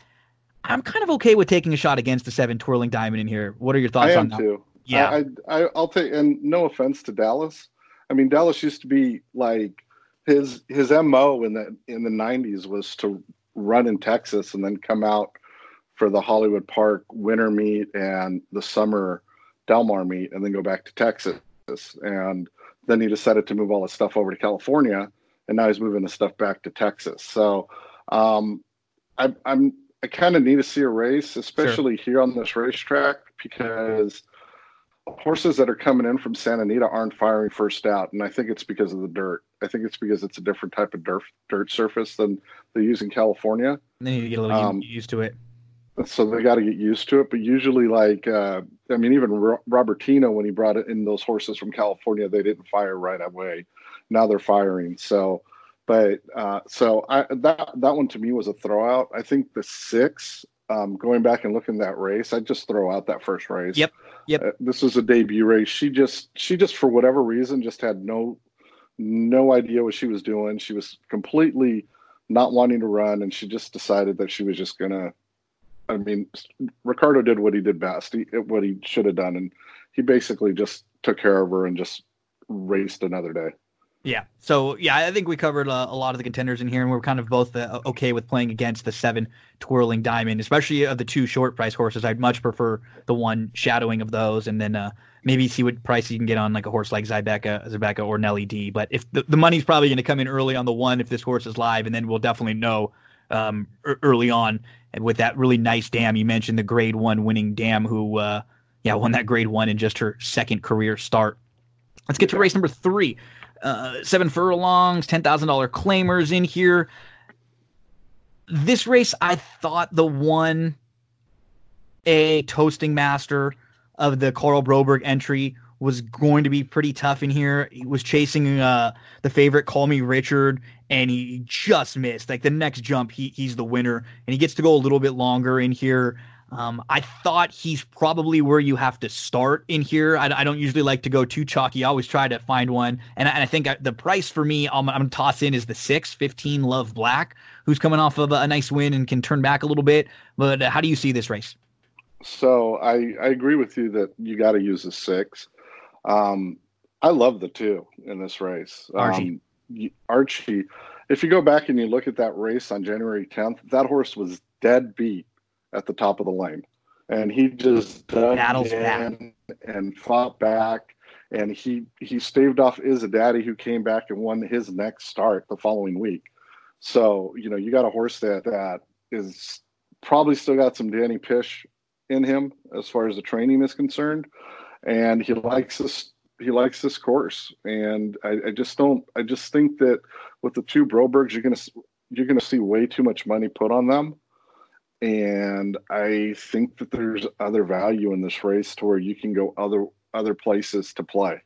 I'm kind of okay with taking a shot against the seven twirling diamond in here. What are your thoughts
I
on
that? Too. Yeah, I, I I'll take. And no offense to Dallas. I mean, Dallas used to be like his his mo in the in the '90s was to run in Texas and then come out for the Hollywood Park winter meet and the summer Del Mar meet, and then go back to Texas. And then he decided to move all his stuff over to California, and now he's moving the stuff back to Texas. So um, I, I'm I kind of need to see a race, especially sure. here on this racetrack, because horses that are coming in from Santa Anita aren't firing first out, and I think it's because of the dirt. I think it's because it's a different type of dirt dirt surface than they use in California.
They need to get a little um, used to it
so they got to get used to it. But usually, like uh, I mean, even Ro- Robertino when he brought in those horses from California, they didn't fire right away. Now they're firing. So, but uh, so I, that that one to me was a throwout. I think the six. Um, going back and looking at that race, I just throw out that first race.
Yep. Yep. Uh,
this was a debut race. She just she just for whatever reason just had no no idea what she was doing. She was completely not wanting to run, and she just decided that she was just gonna I mean, Ricardo did what he did best, he, what he should have done, and he basically just took care of her and just raced another day.
Yeah. So yeah, I think we covered uh, a lot of the contenders in here, and we're kind of both uh, okay with playing against the seven twirling diamond, especially of the two short price horses. I'd much prefer the one shadowing of those, and then uh, maybe see what price you can get on like a horse like Zybeca, Zybeca or Nelly D. But if the, the money's probably going to come in early on the one, if this horse is live, and then we'll definitely know um, early on. And with that really nice dam, you mentioned the Grade One winning dam, who uh, yeah won that Grade One in just her second career start. Let's get to race number three uh, seven furlongs, ten thousand dollar claimers in here. This race, I thought the one a toasting master of the Karl Broberg entry was going to be pretty tough in here. He was chasing uh, the favorite, Call Me Richard, and he just missed. Like the next jump, he he's the winner, and he gets to go a little bit longer in here. Um, I thought he's probably where you have to start in here. I, I, don't usually like to go too chalky. I always try to find one. And I, and I think I, the price for me, I'm, I'm going to toss in is the six, 15 Love Black, who's coming off of a, a nice win and can turn back a little bit. But uh, how do you see this race?
So I, I agree with you that you got to use a six. Um, I love the two in this race.
Archie.
Um, Archie, if you go back and you look at that race on January 10th, that horse was dead beat at the top of the lane, and he just dug in and fought back, and he he staved off is a Daddy, who came back and won his next start the following week. So you know you got a horse that that is probably still got some Danny Pish in him as far as the training is concerned, and he likes this he likes this course, and I, I just don't I just think that with the two Brobergs you're gonna you're gonna see way too much money put on them and I think that there's other value in this race to where you can go other other places to play.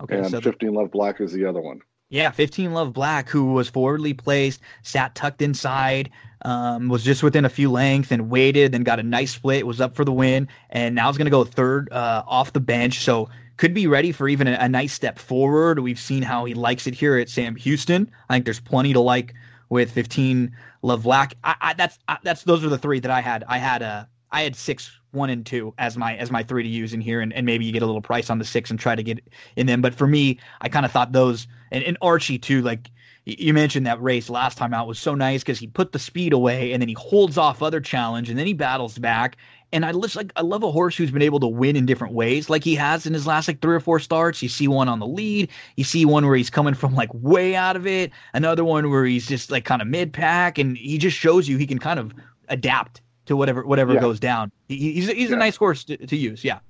Okay, and so 15 Love Black is the other one.
Yeah, 15 Love Black, who was forwardly placed, sat tucked inside, um, was just within a few lengths and waited, then got a nice split, was up for the win, and now is going to go third uh, off the bench. So could be ready for even a, a, nice step forward. We've seen how he likes it here at Sam Houston. I think there's plenty to like with 15 Love. I, I, that's I, that's those are the three that I had. I had a I had six, one and two as my as my three to use in here, and, and maybe you get a little price on the six and try to get in them. But for me, I kind of thought those and, and Archie too. Like you mentioned that race last time out was so nice because he put the speed away and then he holds off other challenge and then he battles back and I just like I love a horse who's been able to win in different ways, like he has in his last like three or four starts. You see one on the lead, you see one where he's coming from like way out of it, another one where he's just like kind of mid pack, and he just shows you he can kind of adapt to whatever whatever yeah. goes down. He, he's he's yeah. a nice horse to, to, use. Yeah.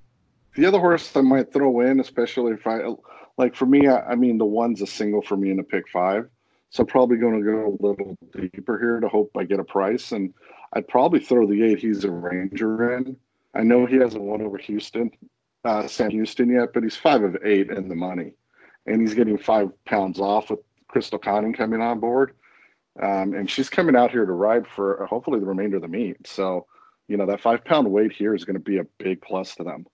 The other horse I might throw in, especially if I like for me, I, I mean the one's a single for me in a pick five, so probably going to go a little deeper here to hope I get a price and I'd probably throw the eight. He's a Ranger in. I know he hasn't won over Houston, uh, Sam Houston yet, but he's five of eight in the money, and he's getting five pounds off with Crystal Conning coming on board, um, and she's coming out here to ride for hopefully the remainder of the meet. So, you know, that five pound weight here is going to be a big plus to them.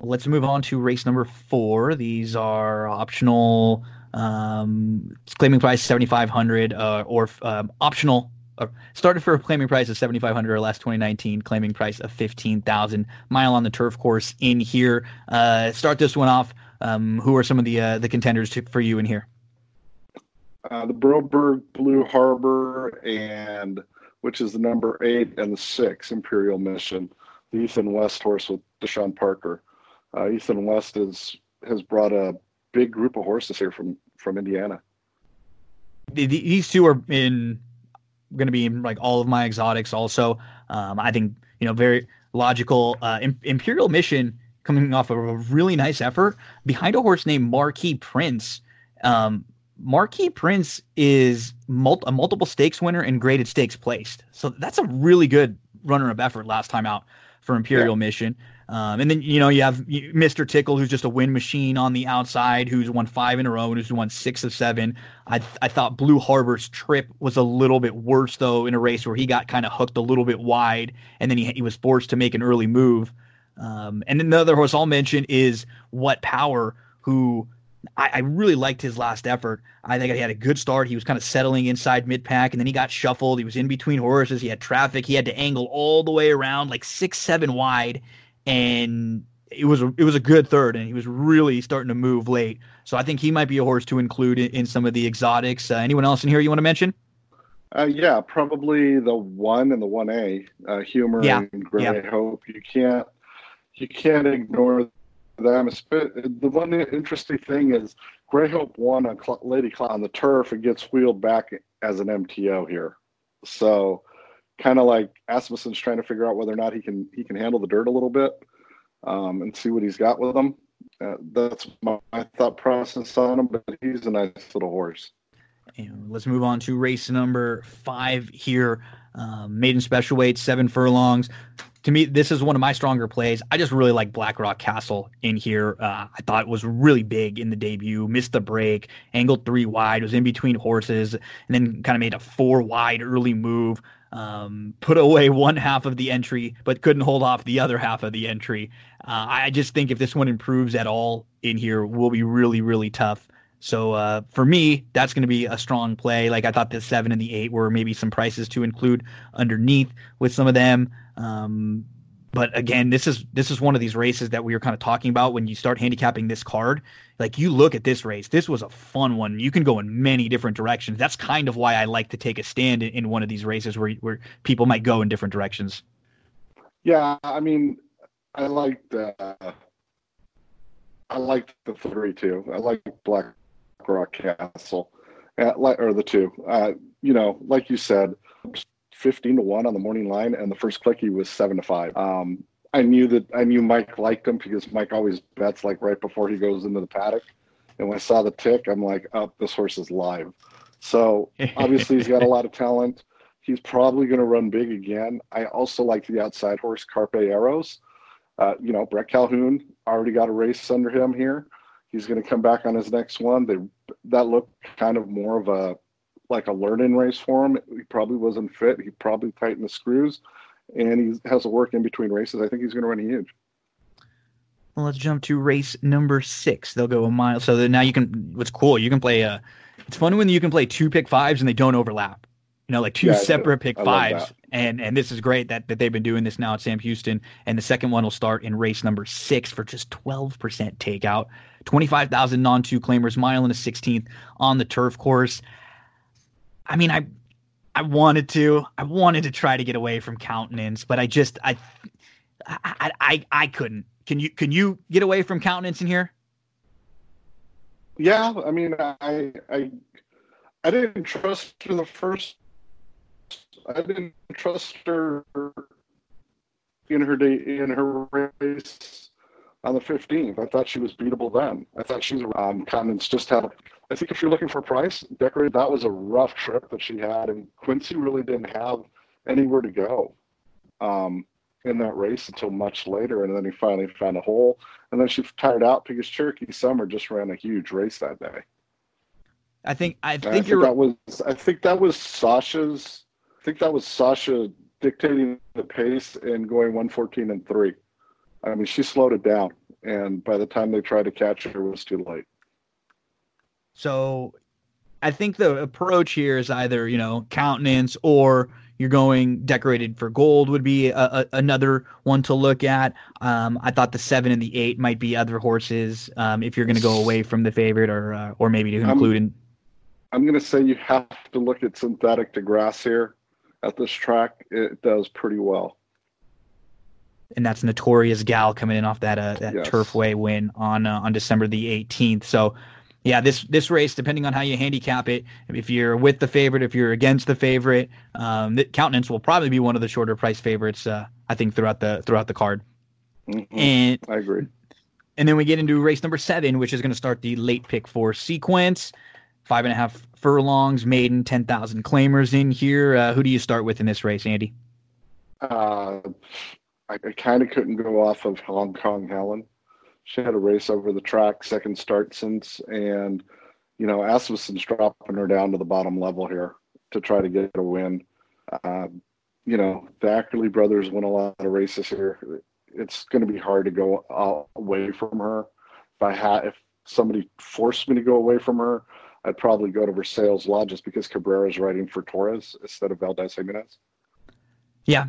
Let's move on to race number four. These are optional um, claiming price 7500 uh, or um, optional uh, started for a claiming price of 7500 or less 2019 claiming price of 15000 mile on the turf course in here. Uh, start this one off. Um, who are some of the uh, the contenders to, for you in here?
Uh, the broberg blue harbor and which is the number eight and the six imperial mission the ethan west horse with deshawn parker. Uh, ethan west is has brought a big group of horses here from from indiana.
These two are in going to be in like all of my exotics also. Um, I think, you know, very logical. Uh, Imperial Mission coming off of a really nice effort behind a horse named Marquis Prince. Um, Marquis Prince is mul- a multiple stakes winner and graded stakes placed. So that's a really good runner up effort last time out for Imperial yeah. Mission. Um, and then you know you have Mr. Tickle, who's just a win machine on the outside, who's won five in a row and who's won six of seven. I I thought Blue Harbor's trip was a little bit worse though in a race where he got kind of hooked a little bit wide, and then he he was forced to make an early move. Um, and then the other horse I'll mention is What Power, who I, I, really liked his last effort. I think he had a good start. He was kind of settling inside mid pack, and then he got shuffled. He was in between horses. He had traffic. He had to angle all the way around, like six, seven wide, and it was a, it was a good third, and he was really starting to move late. So I think he might be a horse to include in, in some of the exotics. Uh, anyone else in here you want to mention?
Uh, yeah, probably the one and the one A, uh, Humor
Yeah,
and Gray
yeah.
Hope. You can't you can't ignore them. The one interesting thing is Gray Hope won on Cl- Lady Clown on the turf and gets wheeled back as an MTO here. So kind of like Asmussen's trying to figure out whether or not he can he can handle the dirt a little bit um, and see what he's got with him. Uh, that's my, my thought process on him, but he's a nice little horse.
And let's move on to race number five here. Um, maiden special weight, seven furlongs. To me, this is one of my stronger plays. I just really like Black Rock Castle in here. Uh, I thought it was really big in the debut. Missed the break, angled three wide, was in between horses, and then kind of made a four wide early move. Um, put away one half of the entry, but couldn't hold off the other half of the entry. Uh, I just think if this one improves at all in here, will be really, really tough. So uh, for me, that's going to be a strong play. Like I thought the seven and the eight were maybe some prices to include underneath with some of them. Um, but again, this is this is one of these races that we were kind of talking about when you start handicapping this card. Like you look at this race, this was a fun one. You can go in many different directions. That's kind of why I like to take a stand in, in one of these races where where people might go in different directions.
Yeah, I mean, I liked uh, I liked the three too. I like Black Rock Castle, uh, like or the two. Uh, you know, like you said, fifteen to one on the morning line, and the first clicky was seven to five. Um, I knew that I knew Mike liked him because Mike always bets like right before he goes into the paddock. And when I saw the tick, I'm like, "Oh, this horse is live." So obviously he's got a lot of talent. He's probably going to run big again. I also like the outside horse Carpe Arrows. Uh, you know, Bret Calhoun already got a race under him here. He's going to come back on his next one. They that looked kind of more of a like a learning race for him. He probably wasn't fit. He probably tightened the screws, and he has to work in between races. I think he's going to run huge.
Well, let's jump to race number six. They'll go a mile. So now you can. What's cool? You can play. Uh, it's fun when you can play two pick fives and they don't overlap. You know, like two
Yeah,
separate pick
I
fives. And and this is great that, that they've been doing this now at Sam Houston. And the second one will start in race number six for just twelve percent takeout. Twenty five thousand non two claimers, mile and a sixteenth on the turf course. I mean, I I wanted to. I wanted to try to get away from countenance, but I just I I I, I couldn't. Can you can you get away from countenance in here?
Yeah, I mean, I I I didn't trust her the first. I didn't trust her in her day in her race on the 15th. I thought she was beatable then. I thought she was um, Condon's just had. I think if you're looking for price, decorated that was a rough trip that she had, and Quincy really didn't have anywhere to go um, in that race until much later, and then he finally found a hole, and then she tired out because Cherokee Summer just ran a huge race that day.
I think I
I
think
think
you're
that was I think that was Sasha's I think that was Sasha dictating the pace and going 114 and 3. I mean, she slowed it down and by the time they tried to catch her it was too late.
so. I think the approach here is either you know countenance or you're going decorated for gold would be a, a, another one to look at. Um, I thought the seven and the eight might be other horses um, if you're going to go away from the favorite or uh, or maybe to
I'm-
include in.
I'm going to say you have to look at synthetic to grass here at this track. It does pretty well.
And that's Notorious Gal coming in off that uh, that
Yes.
Turfway win on uh, on December the 18th. So, yeah, this this race, depending on how you handicap it, if you're with the favorite, if you're against the favorite, um, the countenance will probably be one of the shorter price favorites. Uh, I think throughout the throughout the card,
Mhm.
and
I agree.
and then we get into race number seven, which is going to start the late pick four sequence. Five and a half furlongs, maiden, ten thousand claimers in here. Uh, who do you start with in this race, Andy?
Uh, I, I kind of couldn't go off of Hong Kong Helen. She had a race over the track, second start since, and you know Asmussen's dropping her down to the bottom level here to try to get a win. Um, you know the Ackerley brothers win a lot of races here. It's going to be hard to go away from her. If I had, if somebody forced me to go away from her, I'd probably go to Versailles Law just because Cabrera's riding for Torres instead of Valdez Jimenez.
Yeah,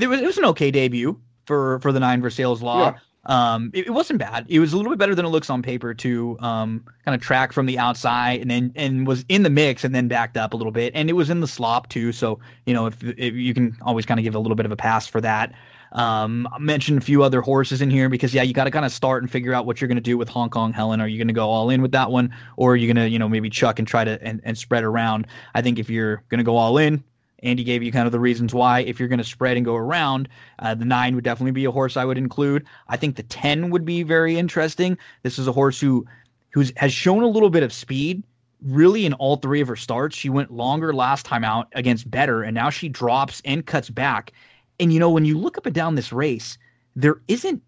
it was it was an okay debut for for the nine Versailles Law. Um, it, it, wasn't bad. It was a little bit better than it looks on paper to um, kind of track from the outside and then and was in the mix and then backed up a little bit. And it was in the slop too. So you know if, if you can always kind of give a little bit of a pass for that. Um, I mentioned a few other horses in here because yeah, you got to kind of start and figure out what you're going to do with Hong Kong Helen. Are you going to go all in with that one, or are you going to you know maybe chuck and try to and, and spread around? I think if you're going to go all in, Andy gave you kind of the reasons why. If you're going to spread and go around, uh, the nine would definitely be a horse I would include. I think the ten would be very interesting. This is a horse who who has shown a little bit of speed. Really, in all three of her starts, she went longer last time out against better, and now she drops and cuts back. And you know, when you look up and down this race, there isn't.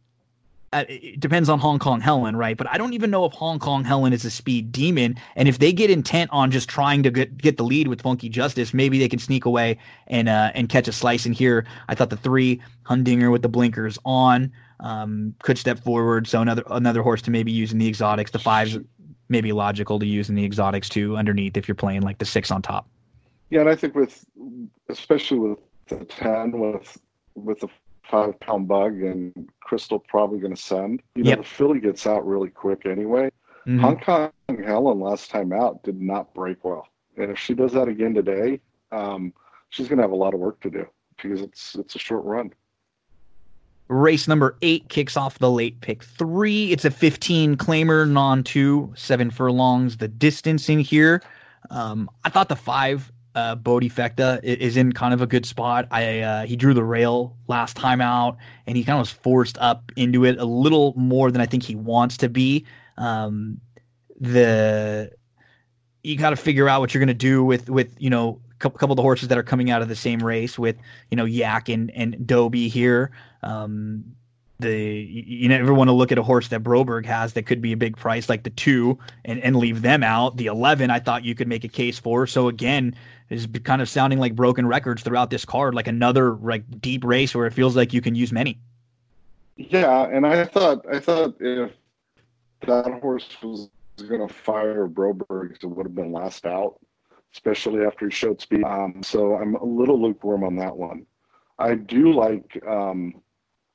Uh, it depends on Hong Kong Helen, right? But I don't even know if Hong Kong Helen is a speed demon, and if they get intent on just trying to get get the lead with Funky Justice, maybe they can sneak away and uh, and catch a slice in here. I thought the three Hundinger with the blinkers on um, could step forward, so another another horse to maybe use in the exotics. The fives maybe logical to use in the exotics too underneath if you're playing like the six on top.
Yeah, and I think with especially with the 10 with with the five pound bug and Crystal probably going to send. You know, yep. the filly gets out really quick anyway. Mm-hmm. Hong Kong Helen last time out did not break well, and if she does that again today, um, she's going to have a lot of work to do because it's it's a short run.
Race number eight kicks off the late pick three. It's a 15 claimer, non two, seven furlongs. The distance in here, um, I thought the five uh, Bodie is in kind of a good spot. I uh, he drew the rail last time out, and he kind of was forced up into it a little more than I think he wants to be. Um, the you got to figure out what you're going to do with with you know a couple, couple of the horses that are coming out of the same race with you know Yak and and Dobie here. Um, the you never want to look at a horse that Broberg has that could be a big price like the two and, and leave them out. The eleven I thought you could make a case for. So again, is kind of sounding like broken records throughout this card, like another like deep race where it feels like you can use many.
Yeah, and I thought I thought if that horse was going to fire Broberg, it would have been last out, especially after he showed speed. Um, so I'm a little lukewarm on that one. I do like um,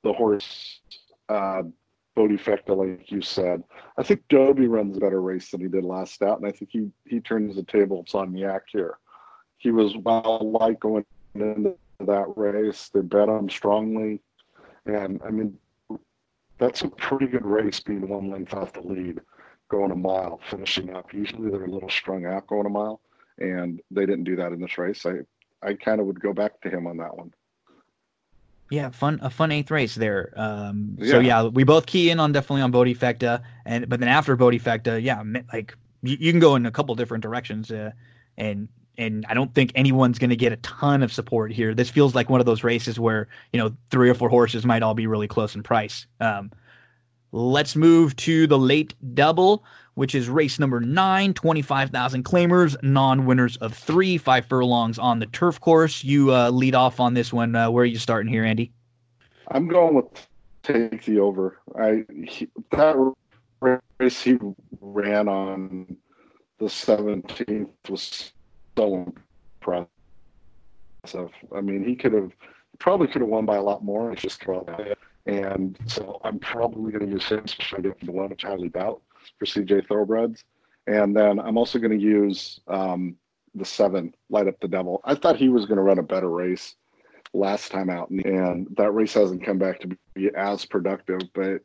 the horse uh, Bodie Fecta, like you said. I think Dobie runs a better race than he did last out, and I think he he turns the tables on Yak here. He was well liked going into that race. They bet him strongly, and I mean that's a pretty good race being one length off the lead, going a mile, finishing up. Usually they're a little strung out going a mile, and they didn't do that in this race. I I kind of would go back to him on that one.
Yeah, fun a fun eighth race there. Um, yeah. So yeah, we both key in on definitely on Bodie Fecta, and but then after Bodie Fecta, yeah, like you, you, can go in a couple different directions, uh, and and I don't think anyone's going to get a ton of support here. This feels like one of those races where you know three or four horses might all be really close in price. Um, let's move to the late double, which is race number nine, 25,000 claimers, non winners of three, five furlongs on the turf course. You uh, lead off on this one. Uh, where are you starting here, Andy?
I'm going with take the over. I he, that race he ran on the 17th was so impressive. I mean, he could have probably could have won by a lot more. It's just about. And so I'm probably going to use him, especially if the one which I highly doubt for CJ Thoroughbreds. And then I'm also going to use um, the seven, Light Up the Devil. I thought he was going to run a better race last time out, and that race hasn't come back to be as productive. But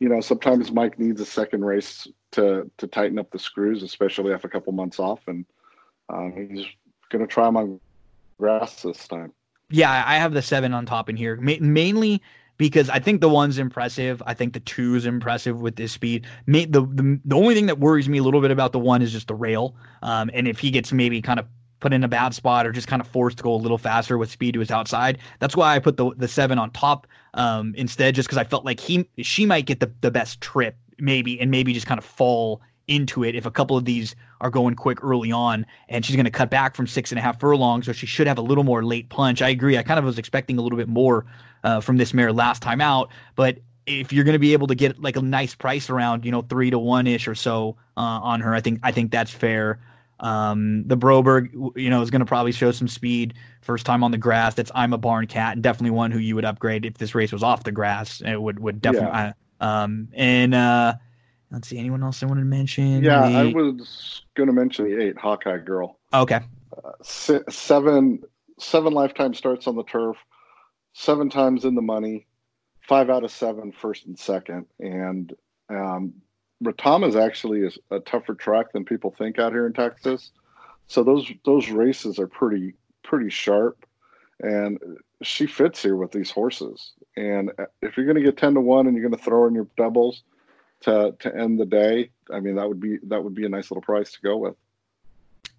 you know, sometimes Mike needs a second race to to tighten up the screws, especially after a couple months off, and um, he's going to try him on grass this time.
Yeah, I have the seven on top in here, Ma- mainly because I think the one's impressive. I think the two is impressive with this speed. the, the the only thing that worries me a little bit about the one is just the rail. Um, and if he gets maybe kind of put in a bad spot or just kind of forced to go a little faster with speed to his outside, that's why I put the the seven on top um, instead, just because I felt like he she might get the the best trip maybe and maybe just kind of fall into it if a couple of these are going quick early on and she's going to cut back from six and a half furlongs so she should have a little more late punch i agree i kind of was expecting a little bit more uh, from this mare last time out. But if you're going to be able to get like a nice price around, you know, three to one ish or so uh, on her, I think I think that's fair. Um, the Broberg, you know, is going to probably show some speed first time on the grass. That's I'm a barn cat and definitely one who you would upgrade if this race was off the grass. It would would definitely. Yeah. Um, and uh, let's see, anyone else I wanted to mention?
Yeah,
The-
I was going to mention the eight Hawkeye girl.
Okay.
Se- seven seven lifetime starts on the turf, seven times in the money, five out of seven first and second, and um, Retama is actually a, a tougher track than people think out here in Texas. So those those races are pretty pretty sharp, and she fits here with these horses. And if you're going to get ten to one and you're going to throw in your doubles to to end the day, I mean that would be that would be a nice little price to go with.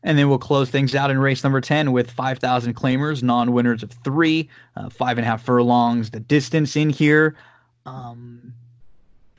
And then we'll close things out in race number 10 with 5,000 claimers, non winners of three, uh, five and a half furlongs. The distance in here, um,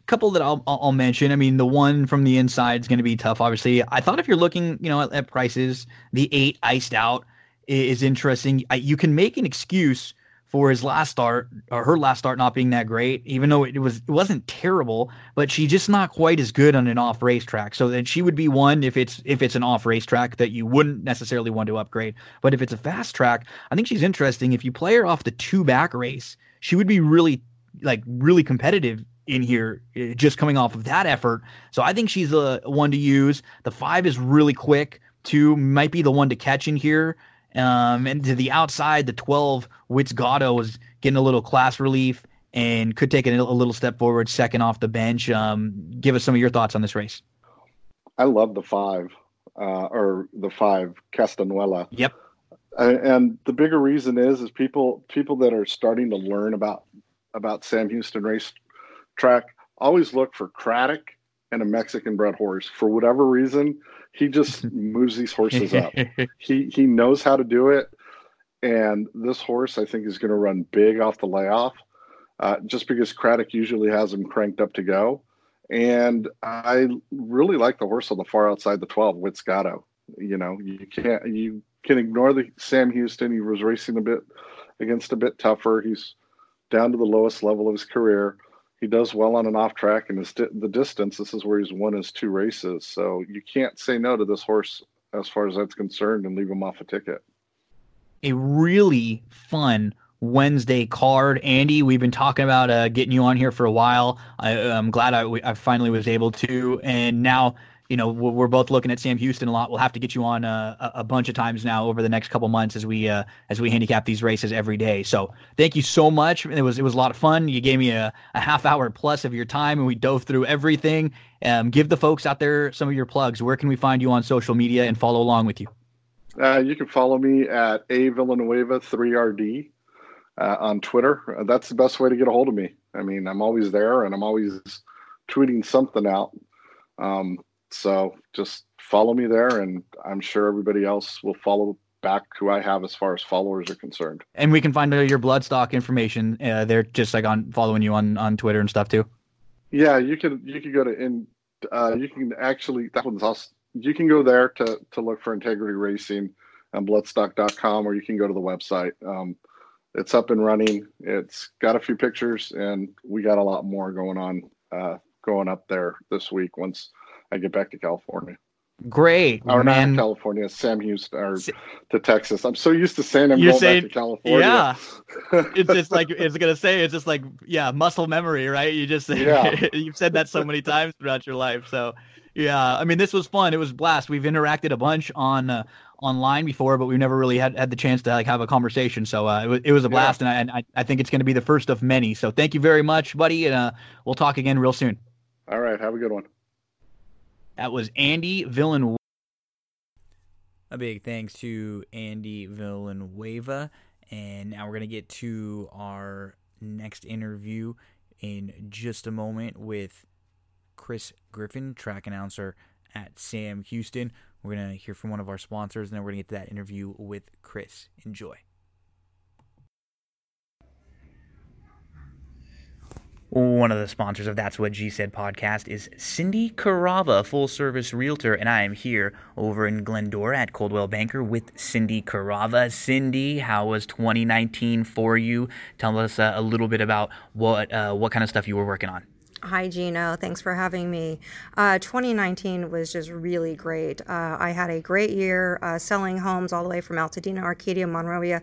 couple that I'll, I'll mention. I mean, the one from the inside is going to be tough, obviously. I thought if you're looking, you know, at, at prices, the eight iced out is interesting. I, you can make an excuse for his last start or her last start not being that great, even though it was it wasn't terrible, but she's just not quite as good on an off racetrack. So then she would be one if it's if it's an off racetrack that you wouldn't necessarily want to upgrade. But if it's a fast track, I think she's interesting. If you play her off the two back race, she would be really like really competitive in here eh, just coming off of that effort. So I think she's a one to use. The five is really quick. Two might be the one to catch in here. Um, and to the outside, the 12, Witz Gatto was getting a little class relief and could take a little step forward, second off the bench. Um, give us some of your thoughts on this race.
I love the five, uh, or the five Castanuela.
Yep.
Uh, and the bigger reason is is people people that are starting to learn about about Sam Houston race track always look for Craddock and a Mexican bred horse for whatever reason. He just moves these horses up. He he knows how to do it, and this horse I think is going to run big off the layoff, uh, just because Craddock usually has him cranked up to go. And I really like the horse on the far outside the 12, Witzgato. You know, you can't you can ignore the Sam Houston. He was racing a bit against a bit tougher. He's down to the lowest level of his career. He does well on an off track and di- the distance. This is where he's won his two races. So you can't say no to this horse as far as that's concerned and leave him off a ticket.
a really fun Wednesday card. Andy, we've been talking about uh, getting you on here for a while. I, I'm glad I, I finally was able to. And now, you know, we're both looking at Sam Houston a lot. We'll have to get you on uh, a, a bunch of times now over the next couple months as we uh, as we handicap these races every day. So thank you so much. It was it was a lot of fun. You gave me a, a half hour plus of your time, and we dove through everything. Um, give the folks out there some of your plugs. Where can we find you on social media and follow along with you?
Uh, you can follow me at a Villanueva 3RD uh, on Twitter. Uh, that's the best way to get a hold of me. I mean, I'm always there and I'm always tweeting something out. Um, so just follow me there, and I'm sure everybody else will follow back who I have as far as followers are concerned.
And we can find your bloodstock information uh, there, just like on following you on, on Twitter and stuff too.
Yeah, you can you can go to in uh, you can actually that one's us. You can go there to to look for Integrity Racing and Bloodstock.com, or you can go to the website. Um, it's up and running. It's got a few pictures, and we got a lot more going on uh, going up there this week once I get back to California.
Great,
Or
man.
not California, Sam Houston, or
Sa-
to Texas. I'm so used to saying I'm
You're
going
saying-
back to California.
Yeah, it's just like it's gonna say it's just like yeah, muscle memory, right? You just
Yeah.
you've said that so many times throughout your life. So yeah, I mean this was fun. It was a blast. We've interacted a bunch on uh, online before, but we've never really had, had the chance to like have a conversation. So uh, it was it was a
Yeah.
blast, and I and I, I think it's gonna be the first of many. So thank you very much, buddy, and uh, we'll talk again real soon.
All right, have a good one.
That was Andy Villanueva.
A big thanks to Andy Villanueva. And now we're going to get to our next interview in just a moment with Chris Griffin, track announcer at Sam Houston. We're going to hear from one of our sponsors, and then we're going to get to that interview with Chris. Enjoy. One of the sponsors of That's What G Said podcast is Cindy Carava, full service realtor, and I am here over in Glendora at Coldwell Banker with Cindy Carava. Cindy, how was 2019 for you? Tell us uh, a little bit about what uh, what kind of stuff you were working on.
Hi, Gino. Thanks for having me. Uh, 2019 was just really great. Uh, I had a great year uh, selling homes all the way from Altadena, Arcadia, Monrovia,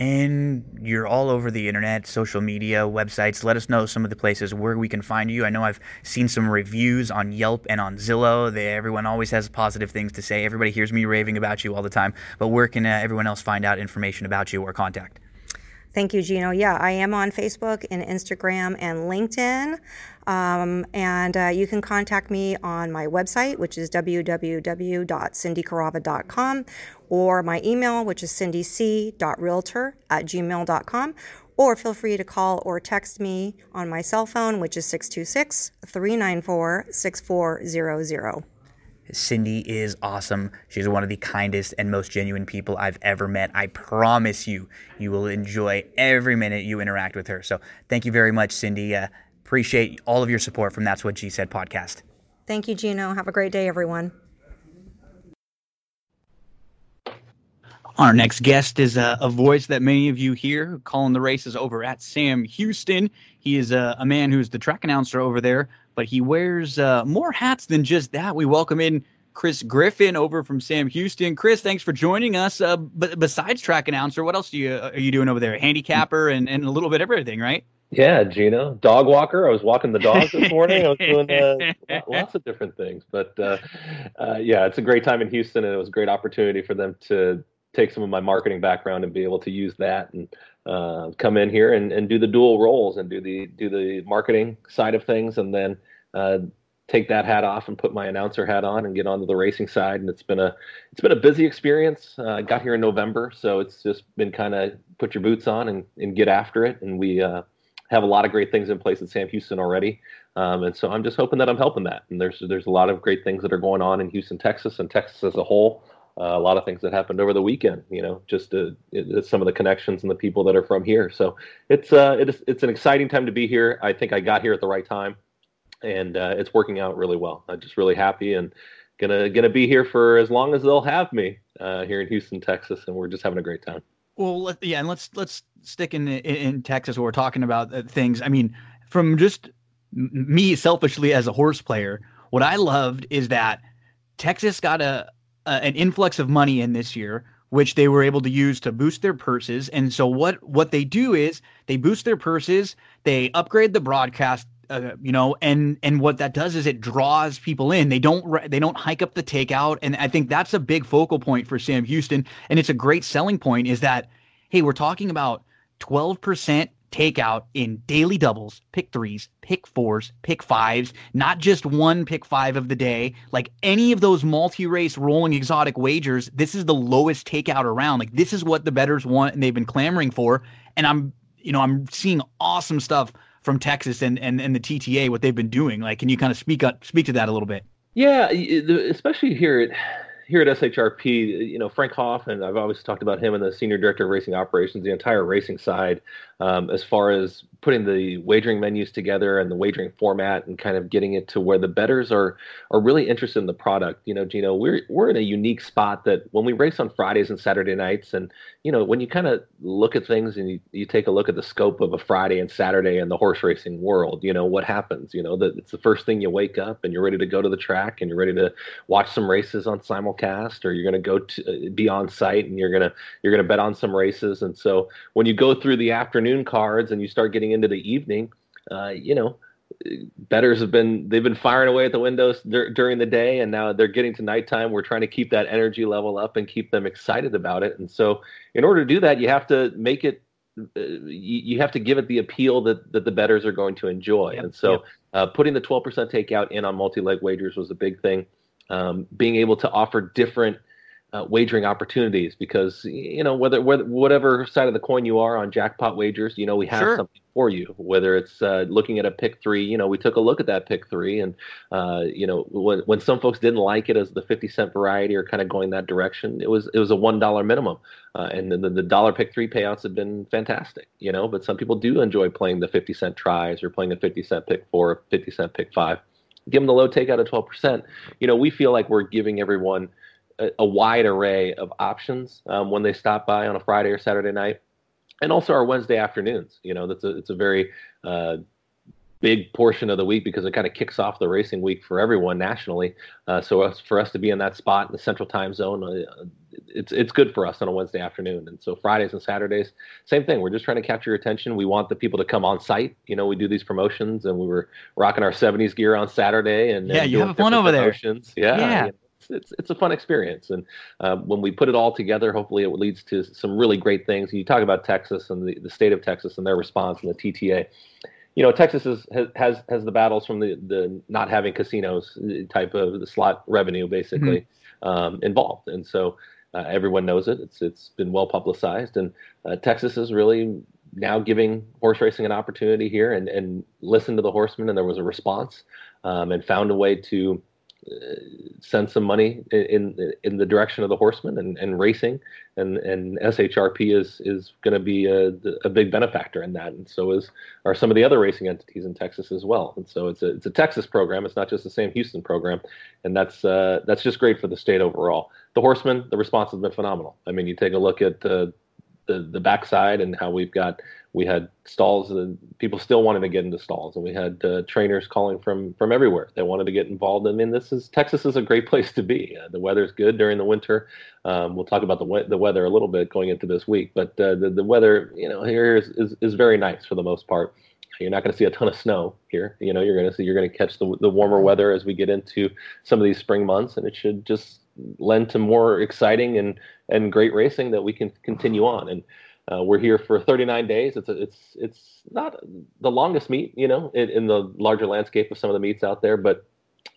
and you're all over the internet, social media, websites. Let us know some of the places where we can find you. I know I've seen some reviews on Yelp and on Zillow. They, everyone always has positive things to say. Everybody hears me raving about you all the time. But where can uh, everyone else find out information about you or contact?
Thank you, Gino. Yeah, I am on Facebook and Instagram and LinkedIn. Um, and uh, you can contact me on my website, which is www.cindycarava.com, or my email, which is cindyc.realtor at gmail.com. Or feel free to call or text me on my cell phone, which is 626 394 6400.
Cindy is awesome. She's one of the kindest and most genuine people I've ever met. I promise you, you will enjoy every minute you interact with her. So thank you very much, Cindy. Uh, appreciate all of your support from That's What G Said podcast.
Thank you, Gino. Have a great day, everyone.
Our next guest is a, a, voice that many of you hear calling the races over at Sam Houston. He is a, a man who's the track announcer over there, but he wears uh, more hats than just that. We welcome in Chris Griffin over from Sam Houston. Chris, thanks for joining us. Uh, but besides track announcer, what else do you are you doing over there? Handicapper and, and a little bit of everything, right?
Yeah, Gino, dog walker. I was walking the dogs this morning. I was doing uh, lots of different things, but uh, uh, yeah, it's a great time in Houston, and it was a great opportunity for them to take some of my marketing background and be able to use that and uh, come in here and, and do the dual roles and do the do the marketing side of things and then uh, take that hat off and put my announcer hat on and get onto the racing side. And it's been a it's been a busy experience. Uh, i got here in november so it's just been kind of put your boots on and, and get after it. And we uh, have a lot of great things in place at sam houston already. Um, and so i'm just hoping that i'm helping that. And there's there's a lot of great things that are going on in houston texas and texas as a whole uh, a lot of things that happened over the weekend. You know, just to, it, some of the connections and the people that are from here. So it's uh, it's it's an exciting time to be here. I think I got here at the right time, and uh, it's working out really well. I'm just really happy and gonna gonna be here for as long as they'll have me uh, here in Houston, Texas, and we're just having a great time.
Well, let, yeah, and let's let's stick in in, Texas. Where we're talking about uh, things. I mean, from just me selfishly as a horse player, what I loved is that Texas got a uh, an influx of money in this year which they were able to use to boost their purses. And so what what they do is they boost their purses they upgrade the broadcast uh, you know and and what that does is it draws people in. They don't they don't hike up the takeout. And i think that's a big focal point for sam houston. And it's a great selling point is that hey we're talking about 12% takeout in daily doubles, pick threes, pick fours, pick fives, not just one pick five of the day. Like any of those multi race rolling exotic wagers, this is the lowest takeout around. Like this is what the bettors want and they've been clamoring for. And I'm, you know, I'm seeing awesome stuff from Texas and, and, and the TTA, what they've been doing. Like, can you kind of speak up, speak to that a little bit?
Yeah, especially here at here at SHRP, you know, Frank Hoff, and I've always talked about him and the senior director of racing operations, the entire racing side. Um, as far as putting the wagering menus together and the wagering format and kind of getting it to where the bettors are are really interested in the product. You know, Gino, we're we're in a unique spot that when we race on Fridays and Saturday nights, and you know, when you kind of look at things and you, you take a look at the scope of a Friday and Saturday in the horse racing world, you know, what happens? You know, that it's the first thing you wake up and you're ready to go to the track and you're ready to watch some races on simulcast, or you're going to go to be on site and you're gonna you're gonna bet on some races. And so when you go through the afternoon cards and you start getting into the evening, uh, you know, bettors have been they've been firing away at the windows dur- during the day, and now they're getting to nighttime. We're trying to keep that energy level up and keep them excited about it. And so, in order to do that, you have to make it. Uh, you, you, have to give it the appeal that, that the bettors are going to enjoy. Yep, and so, yep. uh, putting the 12% takeout in on multi-leg wagers was a big thing. Um, being able to offer different uh, wagering opportunities because you know whether, whether whatever side of the coin you are on jackpot wagers, you know we have sure. something for you. Whether it's uh, looking at a pick three, you know we took a look at that pick three, and uh, you know when when some folks didn't like it as the fifty cent variety or kind of going that direction, it was it was a one dollar minimum, uh, and the, the dollar pick three payouts have been fantastic. You know, but some people do enjoy playing the fifty cent tries or playing a fifty cent pick four, fifty cent pick five. Give them the low takeout of twelve percent. You know, we feel like we're giving everyone a, a wide array of options um, when they stop by on a Friday or Saturday night, and also our Wednesday afternoons. You know, that's a it's a very uh, big portion of the week because it kind of kicks off the racing week for everyone nationally. Uh, so for us to be in that spot in the Central Time Zone, uh, it's it's good for us on a Wednesday afternoon. And so Fridays and Saturdays, same thing. We're just trying to capture your attention. We want the people to come on site. You know, we do these promotions, and we were rocking our '70s gear on Saturday, and
yeah, and you have fun over
promotions.
there.
Yeah, yeah. You it's it's a fun experience. And uh, when we put it all together, hopefully it leads to some really great things. You talk about Texas and the, the state of Texas and their response and the TTA. You know, Texas is, has, has has the battles from the, the not having casinos type of the slot revenue basically mm-hmm. um, involved, and so uh, everyone knows it. It's it's been well publicized, and uh, Texas is really now giving horse racing an opportunity here, and and listened to the horsemen, and there was a response, um, and found a way to send some money in in the direction of the horsemen and, and racing, and and SHRP is is going to be a, a big benefactor in that, and so is are some of the other racing entities in Texas as well. And so it's a it's a Texas program. It's not just the Sam Houston program, and that's uh, that's just great for the state overall. The horsemen, the response has been phenomenal. I mean, you take a look at uh, the the backside and how we've got we had stalls and people still wanted to get into stalls and we had uh, trainers calling from from everywhere. They wanted to get involved. I mean this is texas is a great place to be. Uh, the weather's good during the winter. Um, we'll talk about the, we- the weather a little bit going into this week but uh, the, the weather you know here is, is, is very nice for the most part. You're not going to see a ton of snow here. You know you're going to see you're going to catch the, the warmer weather as we get into some of these spring months and it should just lend to more exciting and and great racing that we can continue on. And uh, we're here for 39 days. It's a, it's it's not the longest meet, you know, in, in, the larger landscape of some of the meets out there, but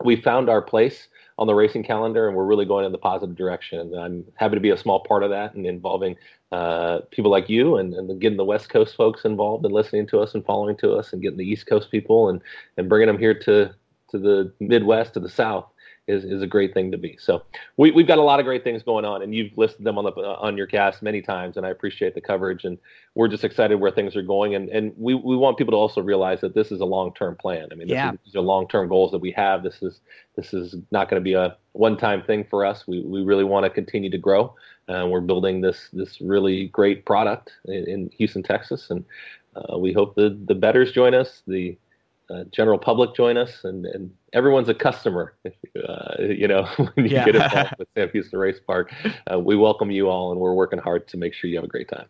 we found our place on the racing calendar, and we're really going in the positive direction. And I'm happy to be a small part of that, and involving uh, people like you, and, and getting the West Coast folks involved, and listening to us, and following to us, and getting the East Coast people, and and bringing them here to to the Midwest, to the South is, is a great thing to be. So we, we've got a lot of great things going on, and you've listed them on the on your cast many times, and I appreciate the coverage. And we're just excited where things are going, and and we, we want people to also realize that this is a long term plan. I mean, yeah. is, these are long term goals that we have. This is this is not going to be a one time thing for us. We we really want to continue to grow. Uh, we're building this this really great product in, in Houston, Texas, and uh, we hope the the bettors join us. The uh, general public join us, and, and everyone's a customer. If, uh, you know, when you yeah. get involved with Sam Houston Race Park, uh, we welcome you all, and we're working hard to make sure you have a great time.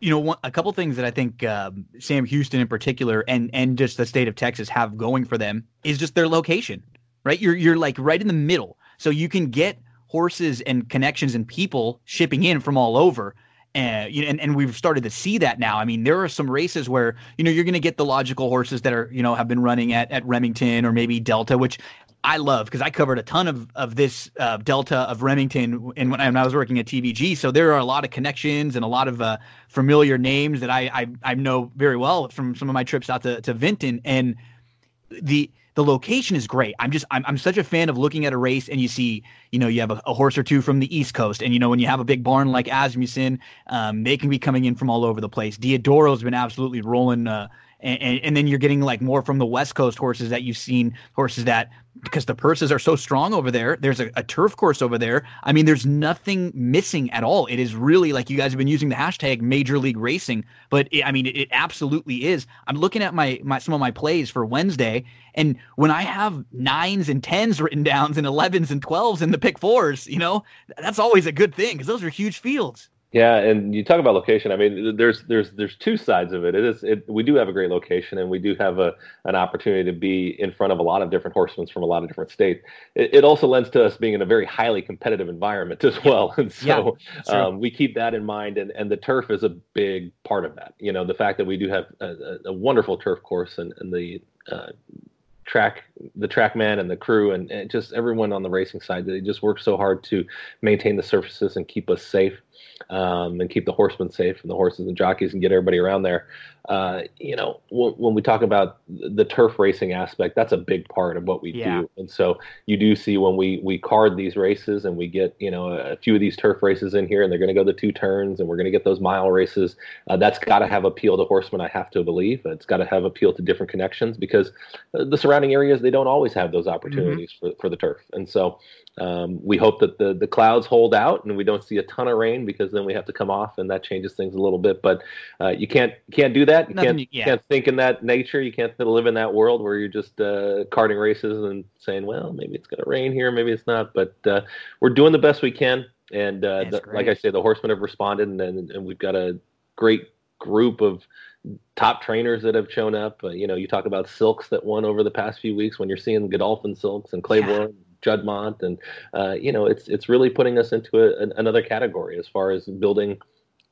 You know, one, a couple things that I think um, Sam Houston in particular, and and just the state of Texas have going for them is just their location. Right, you're you're like right in the middle, so you can get horses and connections and people shipping in from all over and, and and we've started to see that now. I mean, there are some races where you know you're going to get the logical horses that are you know have been running at at Remington or maybe Delta, which I love because I covered a ton of of this uh, Delta of Remington and when, when, I was working at TVG. So there are a lot of connections and a lot of uh, familiar names that I, I I know very well from some of my trips out to to Vinton and
the the location is great. I'm just I'm, I'm such a fan of looking at a race and you see you know you have a, a horse or two from the East Coast and you know when you have a big barn like Asmussen, um, they can be coming in from all over the place. Diodoro's been absolutely rolling. Uh, and, and, then you're getting like more from the West Coast horses that you've seen horses that because the purses are so strong over there. There's a, a, turf course over there. I mean, there's nothing missing at all. It is really like you guys have been using the hashtag Major League Racing, but it, I mean, it, it, absolutely is. I'm looking at my my some of my plays for Wednesday, and when I have nines and tens written down and elevens and twelves in the pick fours, you know, that's always a good thing because those are huge fields.
Yeah, and you talk about location. I mean, there's there's there's two sides of it. It is it, we do have a great location, and we do have a an opportunity to be in front of a lot of different horsemen from a lot of different states. It, it also lends to us being in a very highly competitive environment as well, and so yeah, um, we keep that in mind. And and the turf is a big part of that. You know, the fact that we do have a, a wonderful turf course and and the uh, track the track man and the crew and, and, just everyone on the racing side they just work so hard to maintain the surfaces and keep us safe um, and keep the horsemen safe and the horses and jockeys and get everybody around there. Uh, you know, w- when we talk about the turf racing aspect, that's a big part of what we yeah. do. And so you do see when we we card these races and we get you know a, few of these turf races in here, and they're going to go the two turns, and we're going to get those mile races. Uh, that's got to have appeal to horsemen. I have to believe it's got to have appeal to different connections because uh, the surrounding areas they don't always have those opportunities mm-hmm. for for the turf. And so um, we hope that the the clouds hold out and we don't see a ton of rain because then we have to come off and that changes things a little bit. But uh, you can't can't do that. You can't yeah. can't think in that nature. You can't live in that world where you're just uh, carding races and saying, well, maybe it's going to rain here, maybe it's not. But uh, we're doing the best we can. And uh, the, like I say, the horsemen have responded, and, and we've got a great group of top trainers that have shown up. Uh, you know, you talk about Silks that won over the past few weeks when you're seeing Godolphin Silks and Claiborne. Yeah. Juddmonte, and uh, you know, it's it's really putting us into a, an, another category as far as building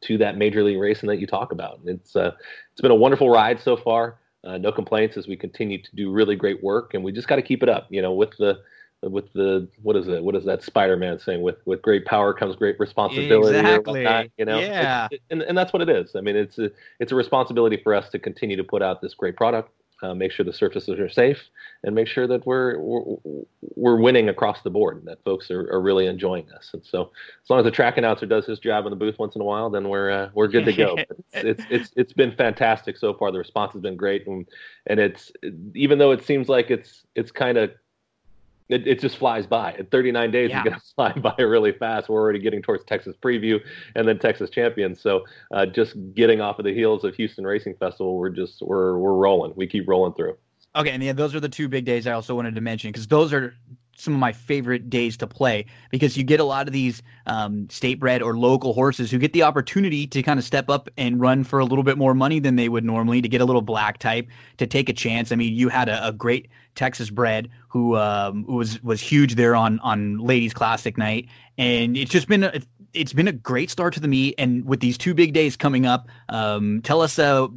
to that major league racing that you talk about. It's uh, it's been a wonderful ride so far. Uh, no complaints as we continue to do really great work, and we just got to keep it up. You know, with the with the what is it? What is that Spider-Man saying? With with great power comes great responsibility.
Exactly.
Whatnot, you know.
Yeah.
It, and and that's what it is. I mean, it's a it's a responsibility for us to continue to put out this great product uh, make sure the surfaces are safe, and make sure that we're we're, we're winning across the board, and that folks are, are, really enjoying this. And so, as long as the track announcer does his job in the booth once in a while, then we're uh, we're good to go. it's, it's, it's it's been fantastic so far. The response has been great, and and it's even though it seems like it's it's kind of it, it just flies by. In 39 days, yeah. it's going to fly by really fast. We're already getting towards Texas Preview and then Texas Champions. So uh, just getting off of the heels of Houston Racing Festival, we're just we're we're rolling. We keep rolling through.
Okay, and yeah, those are the two big days I also wanted to mention because those are some of my favorite days to play because you get a lot of these um, state bred or local horses who get the opportunity to kind of step up and run for a little bit more money than they would normally to get a little black type to take a chance. I mean, you had a, a great Texas bred who um, was was huge there on on Ladies Classic night, and it's just been a, it's been a great start to the meet. And with these two big days coming up, um, tell us uh,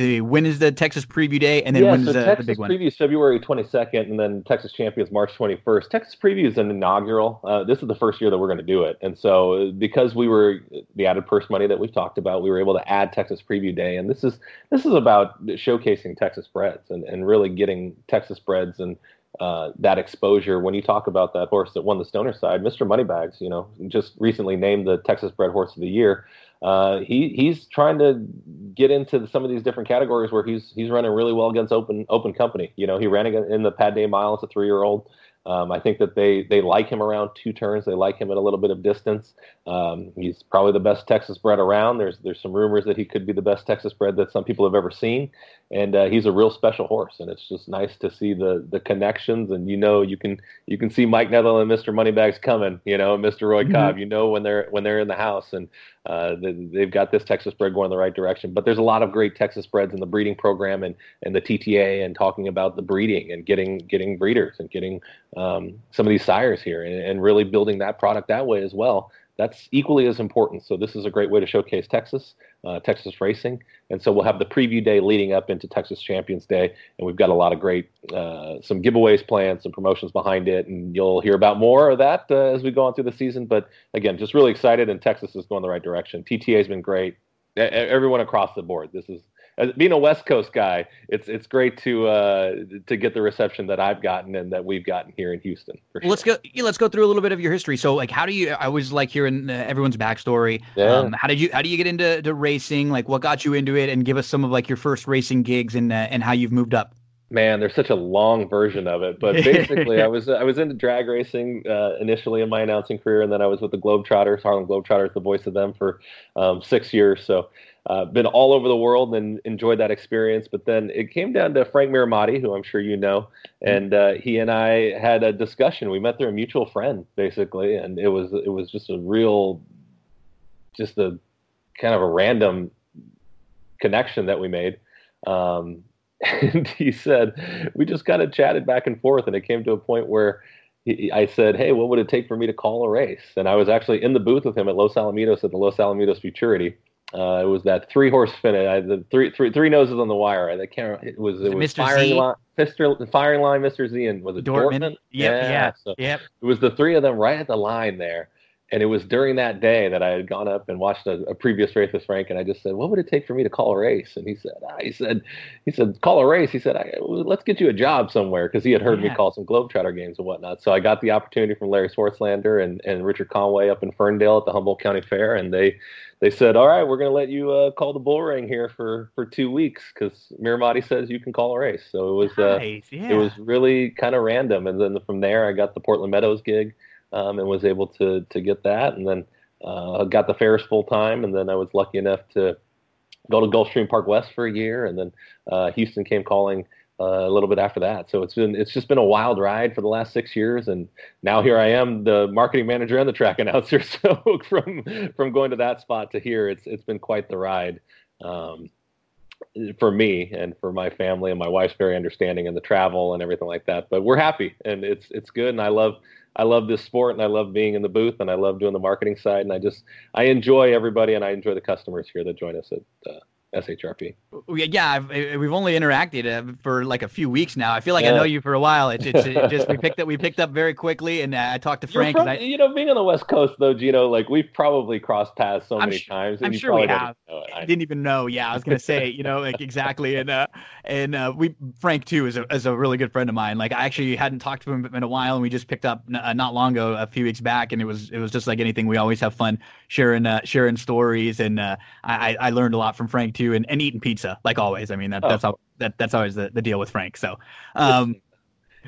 the when is the Texas Preview Day, and then yeah, when so
the,
Texas
the big one? Texas Preview is February 22nd, and then Texas Champions March 21st. Texas Preview is an inaugural. Uh, this is the first year that we're going to do it, and so because we were the added purse money that we've talked about, we were able to add Texas Preview Day, and this is this is about showcasing Texas breds and, and really getting Texas breds and uh, that exposure. When you talk about that horse that won the Stonerside, Mr. Moneybags, you know, just recently named the Texas bred horse of the year uh, he he's trying to get into some of these different categories where he's he's running really well against open open company. You know, he ran in the Pat Day Mile as a three year old. Um, I think that they they like him around two turns. They like him at a little bit of distance. Um, he's probably the best Texas bred around. There's there's some rumors that he could be the best Texas bred that some people have ever seen, and uh, he's a real special horse. And it's just nice to see the the connections. And you know you can you can see Mike Neville and Mr. Moneybags coming. You know, Mr. Roy mm-hmm. Cobb. You know when they're when they're in the house, and uh, they, have got this Texas bred going in the right direction. But there's a lot of great Texas breds in the breeding program and, and the TTA and talking about the breeding and getting getting breeders and getting um, some of these sires here and, and really building that product that way as well that's equally as important. So this is a great way to showcase Texas, uh, Texas racing, and so we'll have the preview day leading up into Texas Champions Day, and we've got a lot of great uh, some giveaways planned, some promotions behind it, and you'll hear about more of that uh, as we go on through the season. But again, just really excited, and Texas is going the right direction. TTA has been great. Everyone across the board. This is being a West Coast guy, it's it's great to uh, to get the reception that I've gotten and that we've gotten here in Houston.
Sure. Let's go. Yeah, let's go through a little bit of your history. So, like, how do you? I always like hearing uh, everyone's backstory. Yeah. Um, how did you How do you get into to racing? Like, what got you into it? And give us some of like your first racing gigs and uh, and how you've moved up.
Man, there's such a long version of it, but basically, I was I was into drag racing uh, initially in my announcing career, and then I was with the Globetrotters, Harlem Globetrotters, the voice of them for um, six years. So uh, been all over the world and enjoyed that experience. But then it came down to Frank Mirahmadi, who I'm sure you know, mm-hmm. and uh, he and I had a discussion. We met through a mutual friend, basically, and it was it was just a real, just a kind of a random connection that we made. Um, and he said we just kind of chatted back and forth, and it came to a point where. He, I said, "Hey, what would it take for me to call a race?" And I was actually in the booth with him at Los Alamitos at the Los Alamitos Futurity, uh, it was that three horse finish. I, the three, three, three noses on the wire. I can't. It was it was Mr. firing Z? line, Mr. firing line, Mr. Z, and was it Dortmund? Dortmund?
Yep, yeah, yeah. So
yep. It was the three of them right at the line there, and it was during that day that I had gone up and watched a, a, previous race with Frank, and I just said, "What would it take for me to call a race?" And he said, ah, "He said, he said, call a race." He said, "Let's get you a job somewhere," because he had heard yeah. me call some Globetrotter games and whatnot. So I got the opportunity from Larry Swartzlander and, and Richard Conway up in Ferndale at the Humboldt County Fair, and they they said, "All right, we're going to let you uh, call the bull ring here for for two weeks because Mirahmadi says you can call a race." So it was uh, nice, yeah. it was really kind of random, and then from there I got the Portland Meadows gig um, and was able to to get that, and then uh, got the Ferris full time, and then I was lucky enough to go to Gulfstream Park West for a year, and then uh, Houston came calling uh, a little bit after that. So it's been it's just been a wild ride for the last six years, and now here I am, the marketing manager and the track announcer. So from from going to that spot to here, it's it's been quite the ride. Um, for me and for my family and my wife's very understanding in the travel and everything like that. But we're happy and it's it's good and I love I love this sport and I love being in the booth and I love doing the marketing side and I just I enjoy everybody and I enjoy the customers here that join us at uh, SHRP.
Yeah, I've, we've only interacted uh, for like a few weeks now. I feel like yeah. I know you for a while. It's, it's it just we picked up we picked up very quickly, and uh, I talked to Frank.
From,
I,
you know, being on the West Coast though, Gino, like we've probably crossed paths so
I'm
many times.
I'm sure we have. I didn't even know. Yeah, I was gonna say, you know, like exactly, and uh, and uh, we Frank too is a is a really good friend of mine. Like I actually hadn't talked to him in a while, and we just picked up uh, not long ago, a few weeks back, and it was it was just like anything. We always have fun sharing uh, sharing stories, and uh, I I learned a lot from Frank too, and, and eating pizza like always. I mean, that, oh. that's how that, that's always the, the deal with Frank. So, um,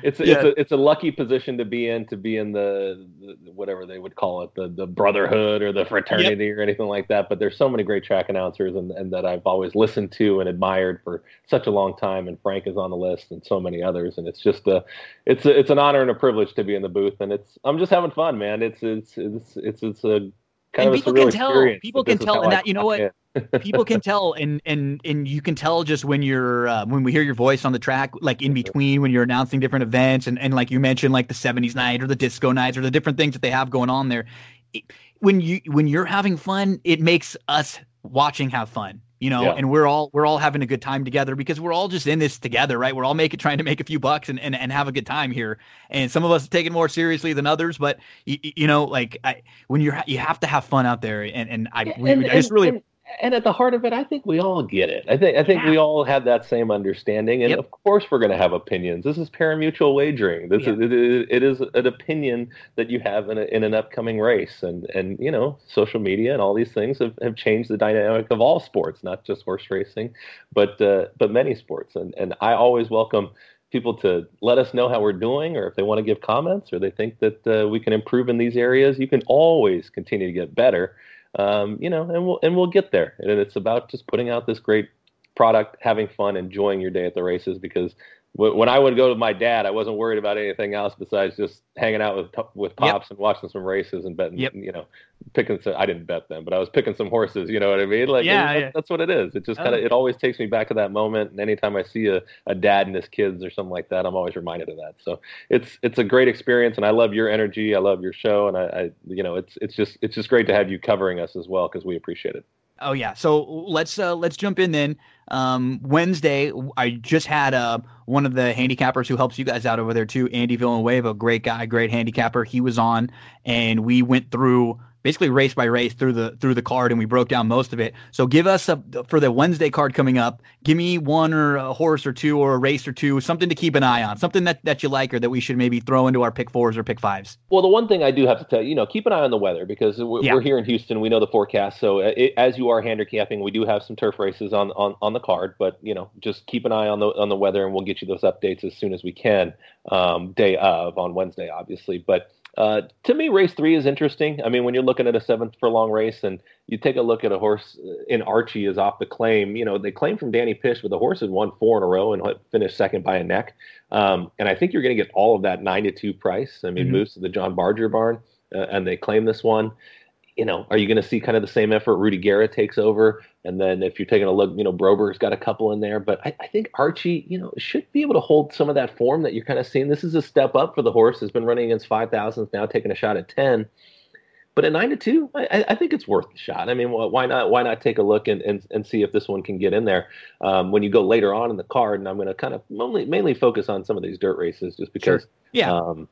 it's yeah. it's a it's a lucky position to be in to be in the, the whatever they would call it the the brotherhood or the fraternity yep. or anything like that. But there's so many great track announcers and, and that I've always listened to and admired for such a long time. And Frank is on the list and so many others. And it's just a it's a, it's an honor and a privilege to be in the booth. And it's I'm just having fun, man. It's it's it's it's it's a kind and of
people
can
tell people can tell and that you know what people can tell and and and you can tell just when you're uh, when we hear your voice on the track like in between when you're announcing different events and, and like you mentioned like the 70s night or the disco nights or the different things that they have going on there. It, when you when you're having fun it makes us watching have fun you know yeah. and we're all we're all having a good time together because we're all just in this together right? We're all making trying to make a few bucks and, and, and have a good time here. And some of us take it more seriously than others but you, you know like I, when you're you have to have fun out there and and i, we,
and,
I just really
and, at the heart of it, I think we all get it. I think I think yeah. we all have that same understanding, and yep. of course we're going to have opinions. This is parimutuel wagering. This is it, it is an opinion that you have in, a, in an upcoming race, and and you know social media and all these things have, have changed the dynamic of all sports, not just horse racing, but uh, but many sports. And and I always welcome people to let us know how we're doing, or if they want to give comments, or they think that uh, we can improve in these areas. You can always continue to get better um, you know, and we'll and we'll get there. And it's about just putting out this great product, having fun, enjoying your day at the races. Because when I would go to my dad, I wasn't worried about anything else besides just hanging out with with pops yep. and watching some races and betting. Yep. You know, picking some. I didn't bet them, but I was picking some horses. You know what I mean? Like, yeah, yeah. that's what it is. It just kind of oh. it always takes me back to that moment. And anytime I see a, a dad and his kids or something like that, I'm always reminded of that. So it's it's a great experience, and I love your energy. I love your show, and I, I you know it's it's just it's just great to have you covering us as well because we appreciate it.
Oh yeah. So let's uh, let's jump in then. Um, Wednesday, I just had uh, one of the handicappers who helps you guys out over there too, Andy Villanueva, great guy, great handicapper. He was on, and we went through basically race by race through the through the card, and we broke down most of it. So give us a for the Wednesday card coming up. Give me one or a horse or two or a race or two, something to keep an eye on, something that, that you like or that we should maybe throw into our pick fours or pick fives.
Well, the one thing I do have to tell you, you know, keep an eye on the weather because we're, yeah. we're here in Houston. We know the forecast. So uh, it, as you are handicapping, we do have some turf races on, on on the card, but you know, just keep an eye on the on the weather, and we'll get you those updates as soon as we can. Um, day of on Wednesday, obviously, but uh, to me, race three is interesting. I mean, when you're looking at a seventh furlong race and you take a look at a horse uh, in Archie is off the claim, you know, they claim from Danny Pish, but the horse had won four in a row and finished second by a neck. Um, and I think you're going to get all of that nine to two price. I mean, mm-hmm. moves to the John Barger barn, uh, and they claim this one you know, are you going to see kind of the same effort? Rudy Guerra takes over, and then if you're taking a look, you know, Broberg's got a couple in there, but I, I, think Archie, you know, should be able to hold some of that form that you're kind of seeing. This is a step up for the horse. Has been running against five thousands now, taking a shot at ten. But at nine to two, I, I, think it's worth the shot. I mean, why not? Why not take a look and, and, and see if this one can get in there um, when you go later on in the card? And I'm going to kind of mainly mainly focus on some of these dirt races, just because.
Sure. Yeah.
Um,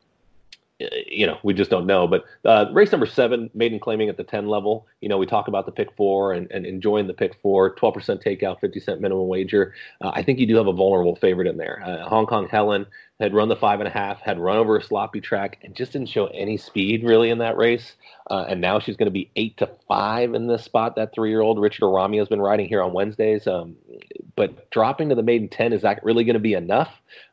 you know, we just don't know. But uh, race number seven, maiden claiming at the 10 level, you know, we talk about the pick four and, and enjoying the pick four, 12% takeout, 50 cent minimum wager. Uh, I think you do have a vulnerable favorite in there. Uh, Hong Kong Helen had run the five and a half, had run over a sloppy track, and just didn't show any speed really in that race. Uh, and now she's going to be eight to five in this spot. That three-year-old Richard Eramia has been riding here on Wednesdays. Um, but dropping to the maiden ten is that really going to be enough?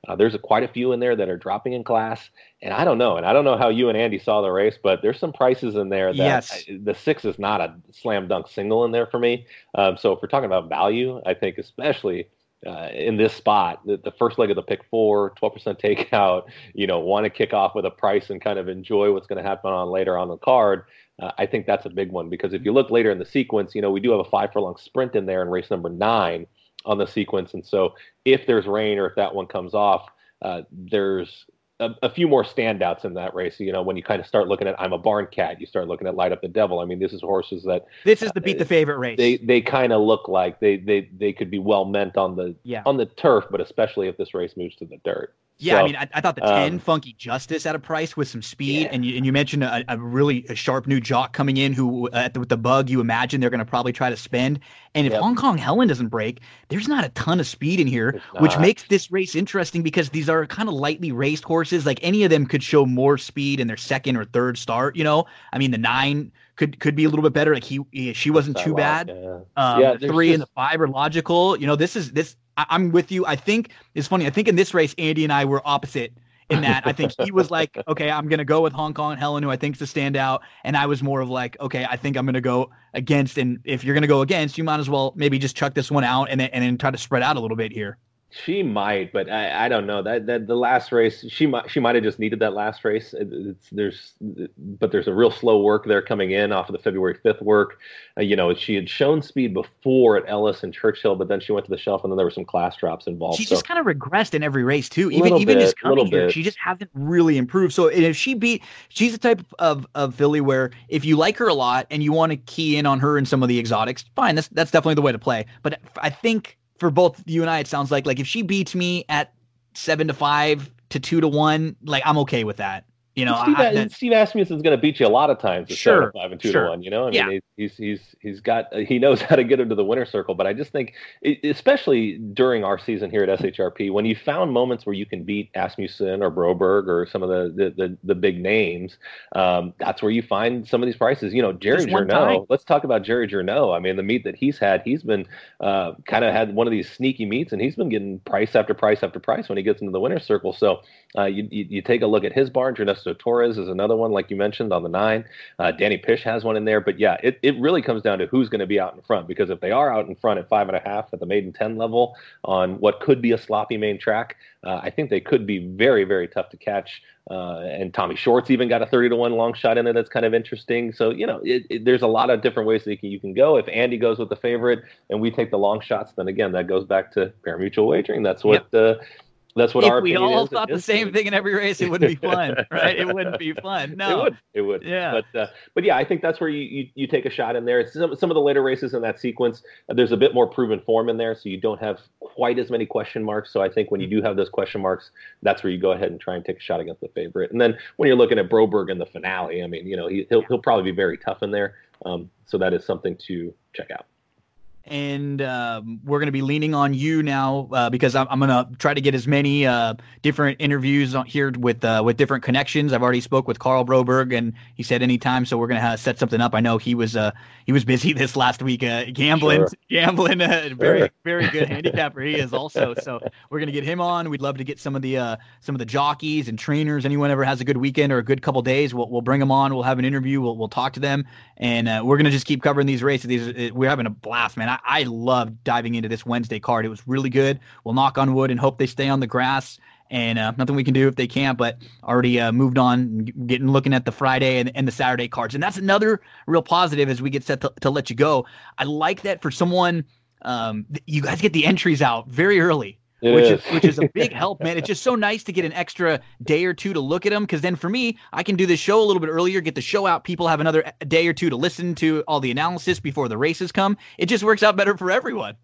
Uh, there's a, quite a few in there that are dropping in class, and I don't know. And I don't know how you and Andy saw the race, but there's some prices in there that
yes.
I, the six is not a slam dunk single in there for me. Um, so if we're talking about value, I think especially uh, in this spot, the, the, first leg of the pick four, 12% takeout, you know, want to kick off with a price and kind of enjoy what's going to happen on later on the card. Uh, I think that's a big one because if you look later in the sequence, you know, we do have a five furlong sprint in there in race number nine on the sequence. And so if there's rain or if that one comes off, uh, there's a, a, few more standouts in that race. You know, when you kind of start looking at I'm a barn cat, you start looking at Light Up the Devil. I mean, this is horses that
this is the beat the uh, favorite race.
They they kind of look like they they they could be well meant on the
yeah.
on the turf, but especially if this race moves to the dirt.
Yeah, so, I mean, I, I, thought the ten um, Funky Justice at a price with some speed, yeah. and you and you mentioned a, a really a sharp new jock coming in who uh, with the bug you imagine they're going to probably try to spend. And if yep. Hong Kong Helen doesn't break, there's not a ton of speed in here, which makes this race interesting because these are kind of lightly raced horses. Like any of them could show more speed in their second or third start. You know, I mean, the nine could could be a little bit better. Like he, he she wasn't too bad. Yeah, um, yeah three just... and the five are logical. You know, this is this I, am with you. I think it's funny. I think in this race, Andy and I were opposite in that. I think he was like, okay, I'm going to go with Hong Kong and Helen, who I think is a standout. And I was more of like, okay, I think I'm going to go against. And if you're going to go against, you might as well maybe just chuck this one out and and then try to spread out a little bit here.
She might, but I, I don't know that that the last race she might she might have just needed that last race. It's, there's but there's a real slow work there coming in off of the February fifth work. Uh, you know she had shown speed before at Ellis and Churchill, but then she went to the shelf and then there were some class drops involved.
She so. just kind of regressed in every race too. Even even bit, just coming here, bit. she just hasn't really improved. So if she beat, she's the type of of filly where if you like her a lot and you want to key in on her and some of the exotics, fine. That's that's definitely the way to play. But I think for both you and I, it sounds like like if she beats me at seven to five to two to one, like I'm okay with that. You know,
Steve,
I, I,
Steve Asmussen's going to beat you a lot of times.
Sure,
five and two
sure.
to one. You know, I
yeah.
mean, he's he's he's got he knows how to get into the winner circle. But I just think, especially during our season here at SHRP, when you found moments where you can beat Asmussen or Broberg or some of the the, the, the big names, um, that's where you find some of these prices. You know, Jerry Journeau. Let's talk about Jerry Journeau. I mean, the meet that he's had, he's been uh, kind of had one of these sneaky meets, and he's been getting price after price after price when he gets into the winner circle. So uh, you, you, you take a look at his barn. Ernesto Torres is another one, like you mentioned, on the nine. Uh, Danny Pish has one in there. But yeah, it, it really comes down to who's going to be out in front. Because if they are out in front at five and a half at the maiden 10 level on what could be a sloppy main track, uh, I think they could be very, very tough to catch. Uh, and Tommy Shorts even got a 30 to 1 long shot in there That's kind of interesting. So, you know, it, it, there's a lot of different ways that you can, you can, go. If Andy goes with the favorite and we take the long shots, then again, that goes back to pari-mutuel wagering. That's what. Yep. Uh, That's what our.
if
our
we all
is.
thought the same thing in every race, it wouldn't be fun, right? It wouldn't be fun. No,
It would. It would.
Yeah.
But uh, but yeah, I think that's where you, you, you take a shot in there. Some some of the later races in that sequence, uh, there's a bit more proven form in there, so you don't have quite as many question marks. So I think when you do have those question marks, that's where you go ahead and try and take a shot against the favorite. And then when you're looking at Broberg in the finale, I mean, you know, he, he'll he'll probably be very tough in there. Um, so that is something to check out.
And um, we're going to be leaning on you now uh, because I'm, I'm going to try to get as many uh, different interviews on here with uh, with different connections. I've already spoke with Karl Broberg, and he said anytime, so we're going to set something up. I know he was uh, he was busy this last week uh, gambling,
Sure.
gambling. Uh, very
Sure.
very good handicapper he is also. So we're going to get him on. We'd love to get some of the uh, some of the jockeys and trainers. Anyone ever has a good weekend or a good couple days, we'll we'll bring them on. We'll have an interview. We'll we'll talk to them, and uh, we're going to just keep covering these races. These we're having a blast, man. I, I love diving into this Wednesday card. It was really good. We'll knock on wood and hope they stay on the grass. And uh, nothing we can do if they can't. But already uh, moved on, getting looking at the Friday and, and the Saturday cards, and that's another real positive as we get set to, to let you go. I like that for someone. Um, you guys get the entries out very early
It
which
is.
is which is a big help, man. It's just so nice to get an extra day or two to look at them because then for me, I can do this show a little bit earlier, get the show out. People have another eh, day or two to listen to all the analysis before the races come. It just works out better for everyone.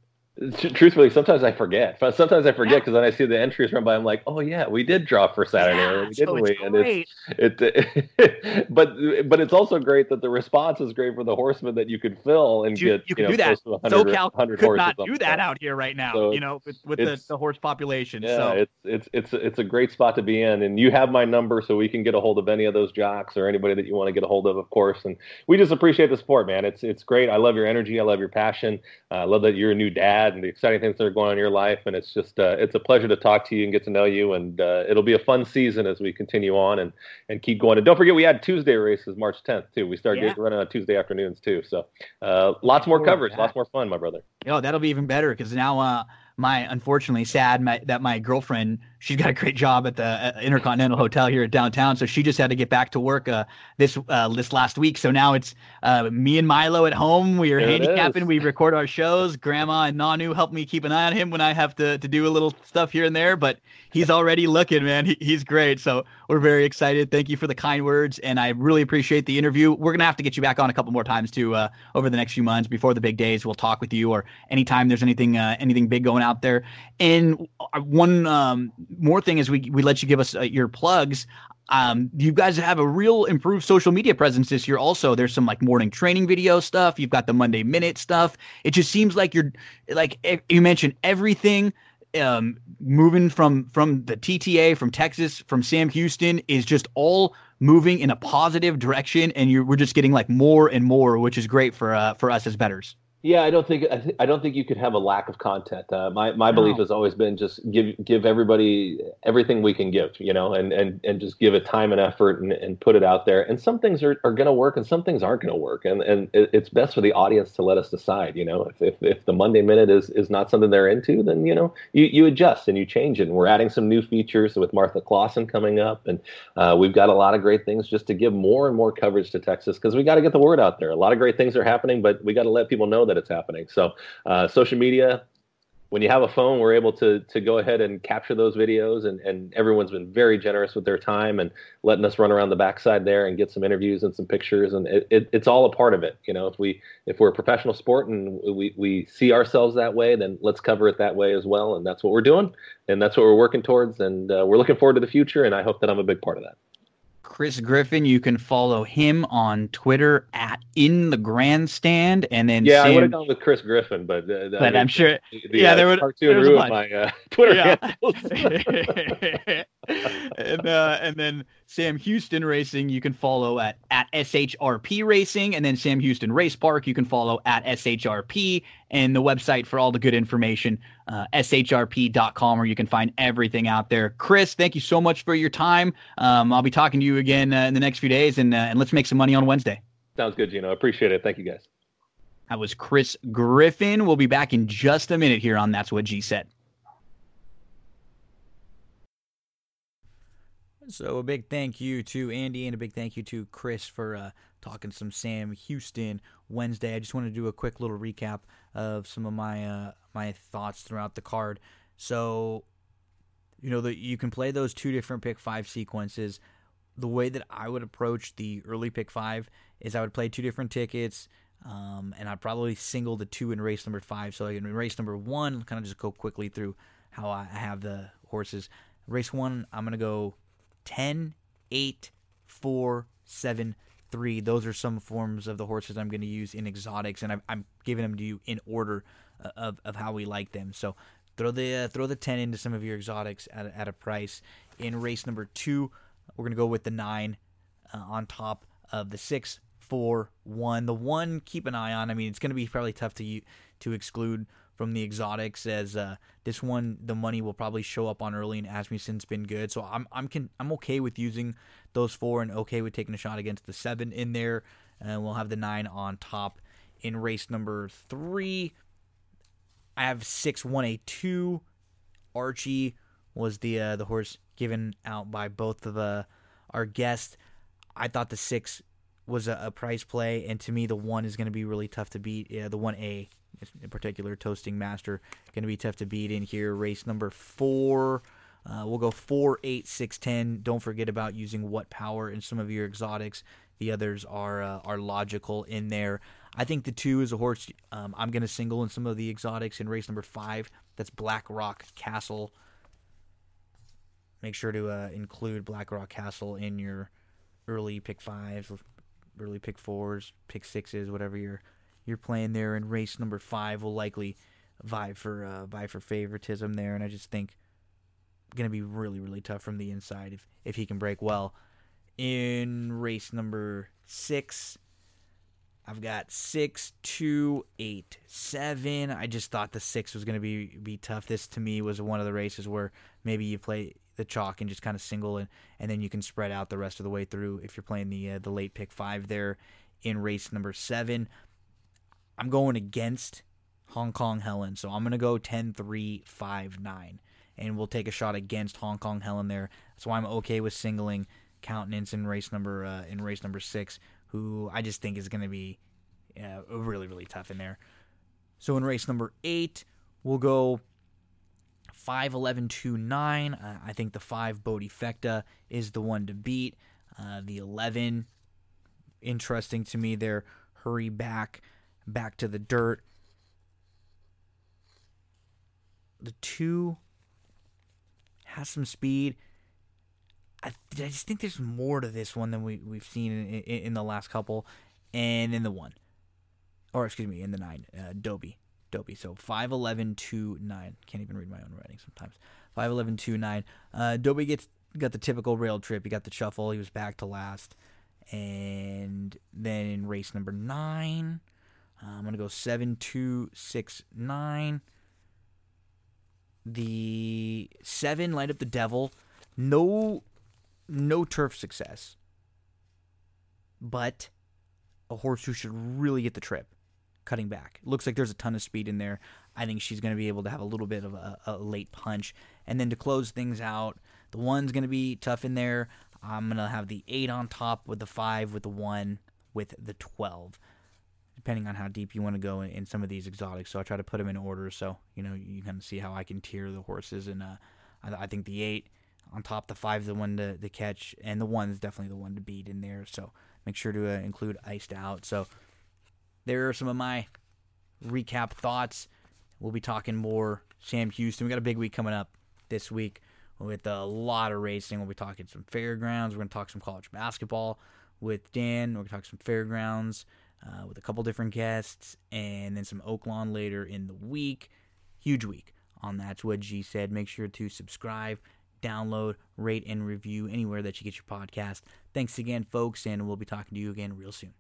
Tr- Truthfully, sometimes I forget. But Sometimes I forget because then I see the entries run by. I'm like, oh yeah, we did draw for Saturday,
Yeah,
didn't
it's
we? And it's it, but but it's also great that the response is great for the horsemen that you could fill and
You,
get
you can
know,
do that.
close to 100,
SoCal could not do that out here right now.
So
you know, with, with the, the horse population.
Yeah,
so
it's it's it's it's a great spot to be in, and you have my number, so we can get a hold of any of those jocks or anybody that you want to get a hold of, of course. And we just appreciate the support, man. It's it's great. I love your energy. I love your passion. Uh, I love that you're a new dad and the exciting things that are going on in your life. And it's just uh, it's a pleasure to talk to you and get to know you. And uh, it'll be a fun season as we continue on and and keep going. And don't forget, we had Tuesday races March 10th too. We started
Yeah.
getting running on Tuesday afternoons too. So uh, lots more coverage,
yeah.
lots more fun, my brother.
Oh, that'll be even better because now, uh, my unfortunately sad my, that my girlfriend she's got a great job at the uh, Intercontinental Hotel here at downtown, so she just had to get back to work uh, this uh, this last week. So now it's uh, me and Milo at home. We are
There
handicapping. We record our shows. Grandma and Nanu help me keep an eye on him when I have to to do a little stuff here and there. But he's already looking, man. He, he's great. So we're very excited. Thank you for the kind words, and I really appreciate the interview. We're gonna have to get you back on a couple more times too uh, over the next few months before the big days. We'll talk with you or anytime there's anything uh, anything big going out there. And one um, more thing is we we let you give us uh, your plugs. Um, you guys have a real improved social media presence this year. Also, there's some like morning training video stuff. You've got the Monday Minute stuff. It just seems like you're like you mentioned everything um, moving from from the TTA, from Texas, from Sam Houston is just all moving in a positive direction, and you're we're just getting like more and more, which is great for uh, for us as bettors.
Yeah, I don't think I, th- I don't think you could have a lack of content. Uh, my my belief has always been just give give everybody everything we can give, you know, and and and just give it time and effort and, and put it out there. And some things are, are going to work and some things aren't going to work. And and it, it's best for the audience to let us decide. You know, if, if if the Monday Minute is is not something they're into, then you know you you adjust and you change it. And we're adding some new features with Martha Claussen coming up, and uh, we've got a lot of great things just to give more and more coverage to Texas because we got to get the word out there. A lot of great things are happening, but we got to let people know that it's happening. So, uh, social media. When you have a phone, we're able to to go ahead and capture those videos, and, and everyone's been very generous with their time and letting us run around the backside there and get some interviews and some pictures, and it, it, it's all a part of it. You know, if we if we're a professional sport and we we see ourselves that way, then let's cover it that way as well, and that's what we're doing, and that's what we're working towards, and uh, we're looking forward to the future, and I hope that I'm a big part of that.
Chris Griffin, you can follow him on Twitter at in the grandstand, and then
Yeah, I would have gone with Chris Griffin, but uh, I
but
mean,
I'm sure
the,
yeah,
uh,
there would-
cartoon
there
ruined my uh, Twitter
Yeah. and uh, and then Sam Houston Racing you can follow at at SHRP Racing, and then Sam Houston Race Park you can follow at SHRP, and the website for all the good information uh, shrp.com, where you can find everything out there. Chris, thank you so much for your time. Um, I'll be talking to you again uh, in the next few days, and uh, and let's make some money on Wednesday.
Sounds good, Gino. Appreciate it. Thank you, guys.
That was Chris Griffin. We'll be back in just a minute here on That's What G Said.
So a big thank you to Andy and a big thank you to Chris for uh, talking some Sam Houston Wednesday. I just want to do a quick little recap of some of my uh, my thoughts throughout the card. So
you know that you can play those two different pick five sequences. The way that I would approach the early pick five is I would play two different tickets. Um, and I'd probably single the two in race number five. So in race number one, kind of just go quickly through how I have the horses. Race one, I'm going to go 10, 8, 4, 7, 3. Those are some forms of the horses I'm going to use in exotics, and I'm, I'm giving them to you in order uh, of, of how we like them. So throw the uh, throw the 10 into some of your exotics at, at a price. In race number two, we're going to go with the 9 uh, on top of the 6, four, one. The one, keep an eye on. I mean, it's going to be probably tough to to exclude from the exotics as uh, this one, the money will probably show up on early, and Asmussen's been good. So I'm I'm can, I'm okay with using those four, and okay with taking a shot against the seven in there, and we'll have the nine on top in race number three. I have six one eight two. Archie was the uh, the horse given out by both of uh, our guests. I thought the six was a, a, price play, and to me, the one is going to be really tough to beat. Yeah, the one A in particular, Toasting Master, going to be tough to beat in here. Race number four. Uh, we'll go four, eight, six, ten. Don't forget about using what power in some of your exotics. The others are uh, are logical in there. I think the two is a horse. Um, I'm going to single in some of the exotics in race number five. That's Black Rock Castle. Make sure to uh, include Black Rock Castle in your early pick fives early pick fours, pick sixes, whatever you're you're playing there. And race number five will likely vie for uh, vie for favoritism there. And I just think going to be really really tough from the inside if if he can break well. In race number six, I've got six, two, eight, seven. I just thought the six was going to be be tough. This to me was one of the races where maybe you play the chalk and just kind of single and and then you can spread out the rest of the way through if you're playing the uh, the late pick five there in race number seven. I'm going against Hong Kong Helen, so I'm gonna go 10 3 5 9 and we'll take a shot against Hong Kong Helen there. That's why I'm okay with singling Countenance in race number uh, in race number six, who I just think is going to be uh, really really tough in there. So in race number eight, we'll go 5 11 2 9. Uh, I think the 5 Bodifecta is the one to beat. Uh, the 11, interesting to me there. Hurry back, back to the dirt. The 2 has some speed. I, I just think there's more to this one than we, we've seen in, in, in the last couple. And in the 1. Or, excuse me, in the 9. Uh, Dobie. Dobie. So 5'11", 2'9". Can't even read my own writing sometimes. 5'11", 2'9". Uh, Dobie gets got the typical rail trip. He got the shuffle. He was back to last. And then in race number nine, Uh, I'm going to go seven, two, six, nine. The seven, Light Up the Devil. No, no turf success. But a horse who should really get the trip cutting back. Looks like there's a ton of speed in there. I think she's going to be able to have a little bit of a, a late punch. And then to close things out, the one's going to be tough in there. I'm going to have the 8 on top with the 5, with the 1, with the 12, depending on how deep you want to go in, in some of these exotics. So I try to put them in order so, you know, you can see how I can tier the horses. And uh, I, I, think the 8 on top, the 5 is the one to, to catch, and the 1 is definitely the one to beat in there. So make sure to uh, include iced out. So there are some of my recap thoughts. We'll be talking more Sam Houston. We got a big week coming up this week with a lot of racing. We'll be talking some fairgrounds. We're going to talk some college basketball with Dan. We're going to talk some fairgrounds uh, with a couple different guests, and then some Oaklawn later in the week. Huge week on That's What G Said. Make sure to subscribe, download, rate, and review anywhere that you get your podcast. Thanks again, folks, and we'll be talking to you again real soon.